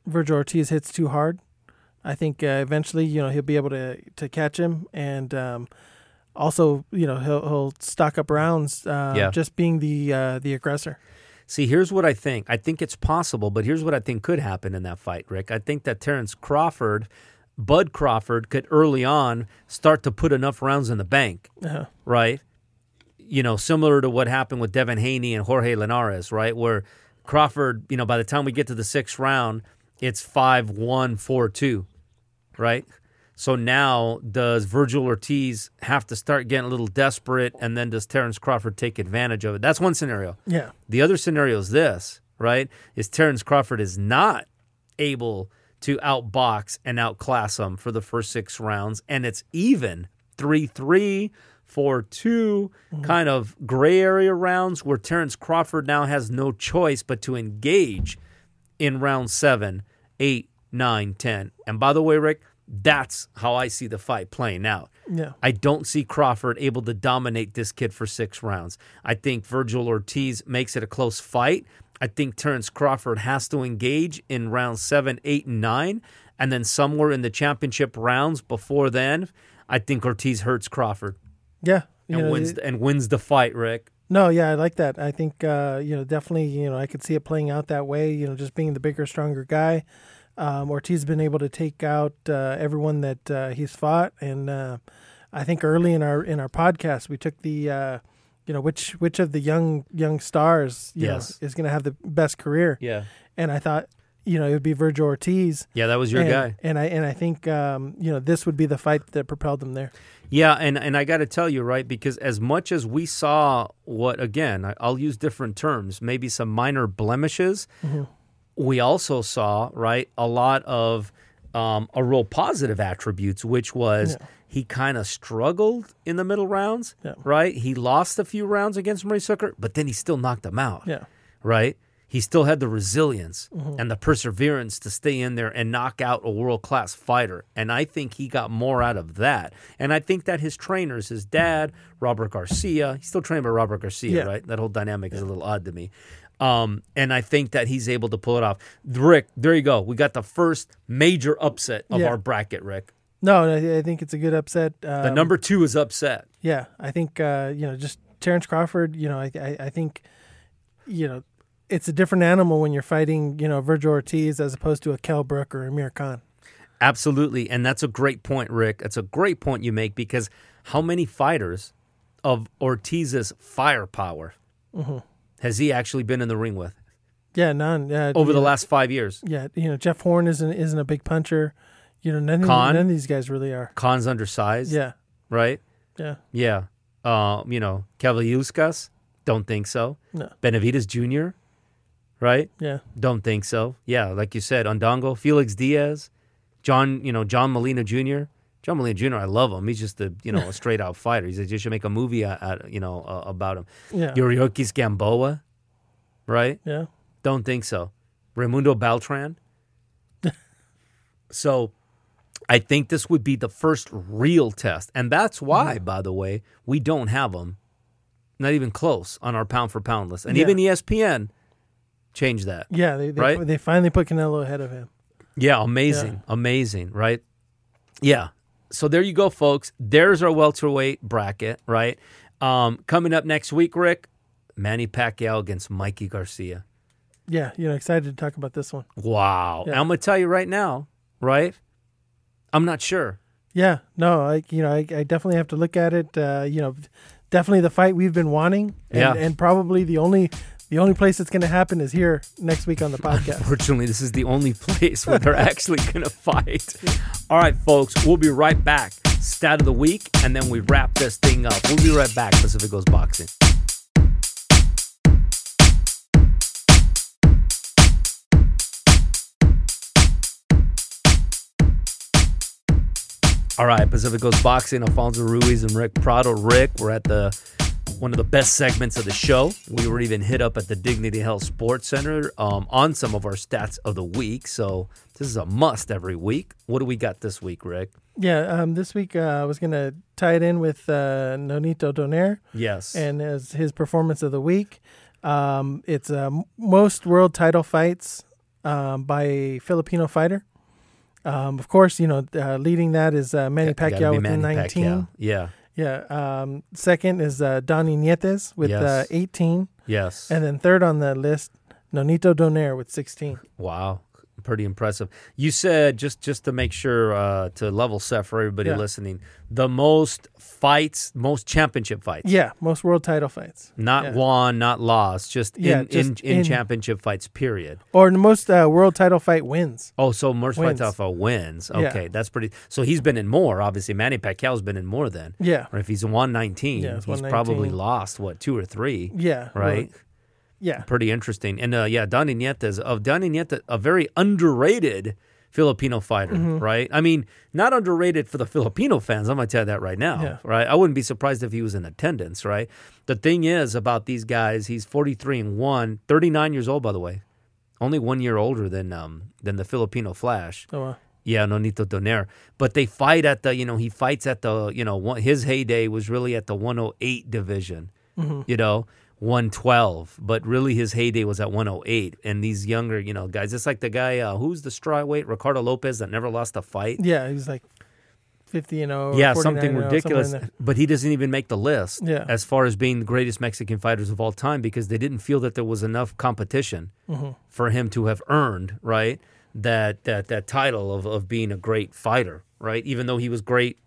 S2: Vergil Ortiz hits too hard. I think uh, eventually, you know, he'll be able to to catch him, and um, also, you know, he'll he'll stock up rounds. Uh,
S1: Yeah.
S2: just being the uh, the aggressor.
S1: See, here's what I think. I think it's possible, but here's what I think could happen in that fight, Rick. I think that Terence Crawford, Bud Crawford, could early on start to put enough rounds in the bank,
S2: Uh-huh.
S1: right? You know, similar to what happened with Devin Haney and Jorge Linares, right? Where Crawford, you know, by the time we get to the sixth round, it's 5 1 4 2, right? So now, does Vergil Ortiz have to start getting a little desperate, and then does Terence Crawford take advantage of it? That's one scenario.
S2: Yeah,
S1: The other scenario is this, right? Is Terence Crawford is not able to outbox and outclass him for the first six rounds, and it's even 3 3, 4 2, mm-hmm. kind of gray area rounds where Terence Crawford now has no choice but to engage in round seven, eight, nine, ten. And by the way, Rick, that's how I see the fight playing out.
S2: yeah,
S1: I don't see Crawford able to dominate this kid for six rounds. I think Vergil Ortiz makes it a close fight. I think Terence Crawford has to engage in rounds seven, eight, and nine. And then somewhere in the championship rounds before then, I think Ortiz hurts Crawford
S2: yeah.
S1: And
S2: know,
S1: wins
S2: it-
S1: and wins the fight, Rick.
S2: No, yeah, I like that. I think uh, you know definitely you know I could see it playing out that way. You know, just being the bigger, stronger guy. Um, Ortiz has been able to take out uh, everyone that uh, he's fought, and uh, I think early in our in our podcast we took the uh, you know which which of the young young stars
S1: Yes.
S2: know is going to have the best career,
S1: Yeah.
S2: and I thought you know it would be Vergil Ortiz.
S1: Yeah, that was your
S2: and,
S1: guy.
S2: and I and I think um, you know this would be the fight that propelled him there.
S1: Yeah, and, and I got to tell you, right, because as much as we saw what, again, I'll use different terms, maybe some minor blemishes, we also saw, right, a lot of um, a real positive attributes, which was
S2: Yeah.
S1: he kind of struggled in the middle rounds,
S2: Yeah.
S1: right? He lost a few rounds against Maurice Sucker, but then he still knocked him out
S2: Yeah,
S1: right? He still had the resilience
S2: Mm-hmm.
S1: and the perseverance to stay in there and knock out a world class fighter. And I think he got more out of that. And I think that his trainers, his dad, Robert Garcia, he's still trained by Robert Garcia, right? That whole dynamic is a little odd to me. Um, and I think that he's able to pull it off. Rick, there you go. We got the first major upset of
S2: Yeah.
S1: our bracket, Rick.
S2: no, I, think it's a good upset. Um,
S1: The number two is upset.
S2: Yeah, I think uh, you know just Terence Crawford. You know, I, I I think you know it's a different animal when you're fighting you know Vergil Ortiz as opposed to a Kell Brook or Amir Khan.
S1: Absolutely. And that's a great point, Rick. That's a great point you make because how many fighters of Ortiz's firepower
S2: Mm-hmm.
S1: Has he actually been in the ring with
S2: Yeah, none. Yeah,
S1: over the
S2: know,
S1: last five years?
S2: Yeah, you know Jeff Horn isn't isn't a big puncher. You know, none,
S1: Khan?
S2: none of these guys really are.
S1: Khan's undersized,
S2: Yeah,
S1: right?
S2: yeah,
S1: Yeah. Uh, you know, Kavaliauskas, don't think so.
S2: no,
S1: Benavides Jr., right?
S2: yeah,
S1: Don't think so. Yeah, like you said, Indongo, Felix Diaz, John, you know, John Molina Jr. John Molina Jr. I love him. He's just a you know a straight out fighter. He's you should make a movie at, you know uh, about him.
S2: yeah,
S1: Yuriorkis Gamboa, right?
S2: yeah,
S1: Don't think so. Raymundo Beltran. so I think this would be the first real test. And that's why,
S2: Mm-hmm.
S1: by the way, we don't have them, not even close, on our pound for pound list. And
S2: Yeah.
S1: even ESPN changed that.
S2: yeah. They they,
S1: Right?
S2: they finally put Canelo ahead of him.
S1: Yeah, amazing. Amazing, right? Yeah. So there you go, folks. There's our welterweight bracket, right? Um, coming up next week, Rick, Manny Pacquiao against Mikey Garcia.
S2: Yeah, you know, excited to talk about this one.
S1: Wow.
S2: Yeah.
S1: I'm to tell you right now, right? I'm not sure.
S2: Yeah, no, I you know I, I definitely have to look at it. Uh, you know, definitely the fight we've been wanting, and,
S1: Yeah.
S2: and probably the only the only place it's going to happen is here next week on the podcast.
S1: Fortunately, this is the only place where they're actually going to fight. All right, folks, we'll be right back. Stat of the week, and then we wrap this thing up. We'll be right back. Pacific Coast Boxing. All right, Pacific Coast Boxing, Alfonso Ruiz and Rick Prado. Rick, we're at the one of the best segments of the show. We were even hit up at the Dignity Health Sports Center um, on some of our stats of the week. So this is a must every week. What do we got this week, Rick?
S2: Yeah, um, this week uh, I was going to tie it in with uh, Nonito Donaire
S1: Yes.
S2: and as his performance of the week. Um, it's uh, most world title fights um, by a Filipino fighter. Um, of course, you know, uh, leading that is uh, Manny Pacquiao with 19.
S1: Pacquiao. Yeah.
S2: Yeah. Um, second is uh, Donny Nietes with uh, 18.
S1: Yes.
S2: And then third on the list, Nonito Donaire with 16.
S1: Wow, pretty impressive. You said just just to make sure uh, to level set for everybody
S2: Yeah.
S1: listening, the most fights, most championship fights.
S2: Yeah, most world title fights.
S1: Not
S2: Yeah.
S1: won, not lost, just
S2: Yeah,
S1: in,
S2: just
S1: in, in
S2: in-
S1: championship fights. Period.
S2: Or the most uh, world title fight wins.
S1: Oh, so most
S2: Wins.
S1: of wins. Okay, that's pretty. So he's been in more. Obviously, Manny Pacquiao's been in more than.
S2: Yeah.
S1: Or if he's won nineteen, he's
S2: 119.
S1: probably lost what two or three.
S2: Yeah.
S1: Right.
S2: well, yeah.
S1: Pretty interesting. And uh, yeah, Donnie Nietes of Donnie Nietes, a very underrated Filipino fighter,
S2: Mm-hmm.
S1: right? I mean, not underrated for the Filipino fans. I'm gonna tell you that right now,
S2: Yeah.
S1: right? I wouldn't be surprised if he was in attendance, right? The thing is about these guys, he's 43 and one, 39 years old, by the way, only one year older than um than the Filipino Flash.
S2: Oh, wow.
S1: Yeah, Nonito Donaire. But they fight at the, you know, he fights at the, you know, one, his heyday was really at the 108 division, you know, 112. But really his heyday was at 108. And these younger, you know, guys, it's like the guy, uh, who's the strawweight, Ricardo Lopez, that never lost a fight.
S2: Yeah, he's like 50 and 0.
S1: yeah, something
S2: 0,
S1: ridiculous. But he doesn't even make the list
S2: Yeah.
S1: as far as being the greatest Mexican fighters of all time because they didn't feel that there was enough competition
S2: Mm-hmm.
S1: for him to have earned right that that that title of, of being a great fighter, right? Even though he was great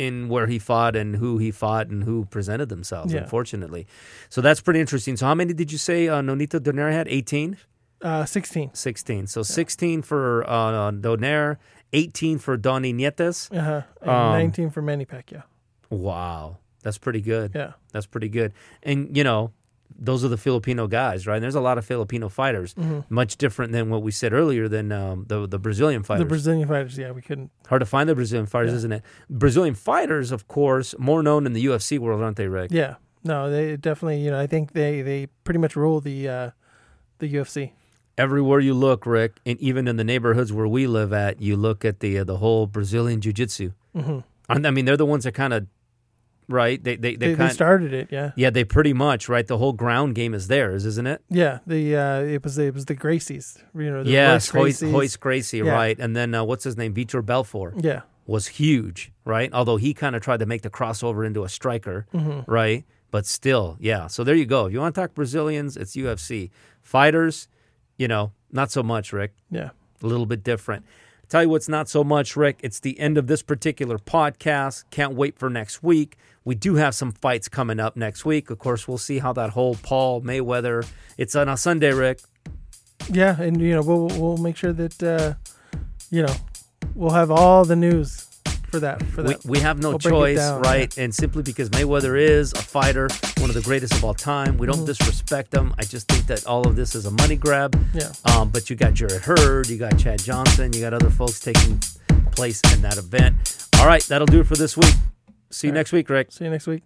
S1: in where he fought and who he fought and who presented themselves,
S2: Yeah.
S1: unfortunately. So that's pretty interesting. So how many did you say uh, Nonito Donaire had? 18?
S2: Uh, 16.
S1: 16. So 16 for uh, Donaire, 18 for Donnie Nietes.
S2: Uh-huh. And
S1: Um,
S2: 19 for Manny Pacquiao.
S1: Wow. That's pretty good.
S2: Yeah.
S1: That's pretty good. And, you know, those are the Filipino guys, right? And there's a lot of Filipino fighters, much different than what we said earlier than um, the, the Brazilian fighters.
S2: The Brazilian fighters, yeah, we couldn't.
S1: Hard to find the Brazilian fighters,
S2: Yeah.
S1: isn't it? Brazilian fighters, of course, more known in the UFC world, aren't they, Rick?
S2: Yeah. No, they definitely, you know, I think they, they pretty much rule the uh, the UFC.
S1: Everywhere you look, Rick, and even in the neighborhoods where we live at, you look at the uh, the whole Brazilian jiu-jitsu.
S2: Mm-hmm.
S1: I mean, they're the ones that kind of, right? They they, they,
S2: They, they
S1: kind
S2: started it, yeah.
S1: Yeah, they pretty much, right? The whole ground game is theirs, isn't it?
S2: Yeah, the uh, it was it was the Gracies, you know, the
S1: yes,
S2: Royce.
S1: Royce Gracie,
S2: Yeah.
S1: right? And then uh, what's his name? Vitor Belfort
S2: Yeah,
S1: was huge, right? Although he kind of tried to make the crossover into a striker,
S2: Mm-hmm.
S1: right? But still, yeah. So there you go. If you want to talk Brazilians, it's UFC. Fighters, you know, not so much, Rick.
S2: yeah.
S1: A little bit different. Tell you what's not so much, Rick. It's the end of this particular podcast. Can't wait for next week. We do have some fights coming up next week. Of course, we'll see how that whole Paul Mayweather. It's on a Sunday, Rick.
S2: Yeah, and you know we'll we'll make sure that uh, you know we'll have all the news for that for
S1: We,
S2: that.
S1: we have no
S2: We'll
S1: choice,
S2: down,
S1: right? And simply because Mayweather is a fighter, one of the greatest of all time, we don't
S2: Mm-hmm.
S1: disrespect him. I just think that all of this is a money grab.
S2: Yeah.
S1: Um, but you got Jarrett Hurd, you got Chad Johnson, you got other folks taking place in that event. All right, that'll do it for this week. See you
S2: right.
S1: next week, Rick.
S2: See you next week.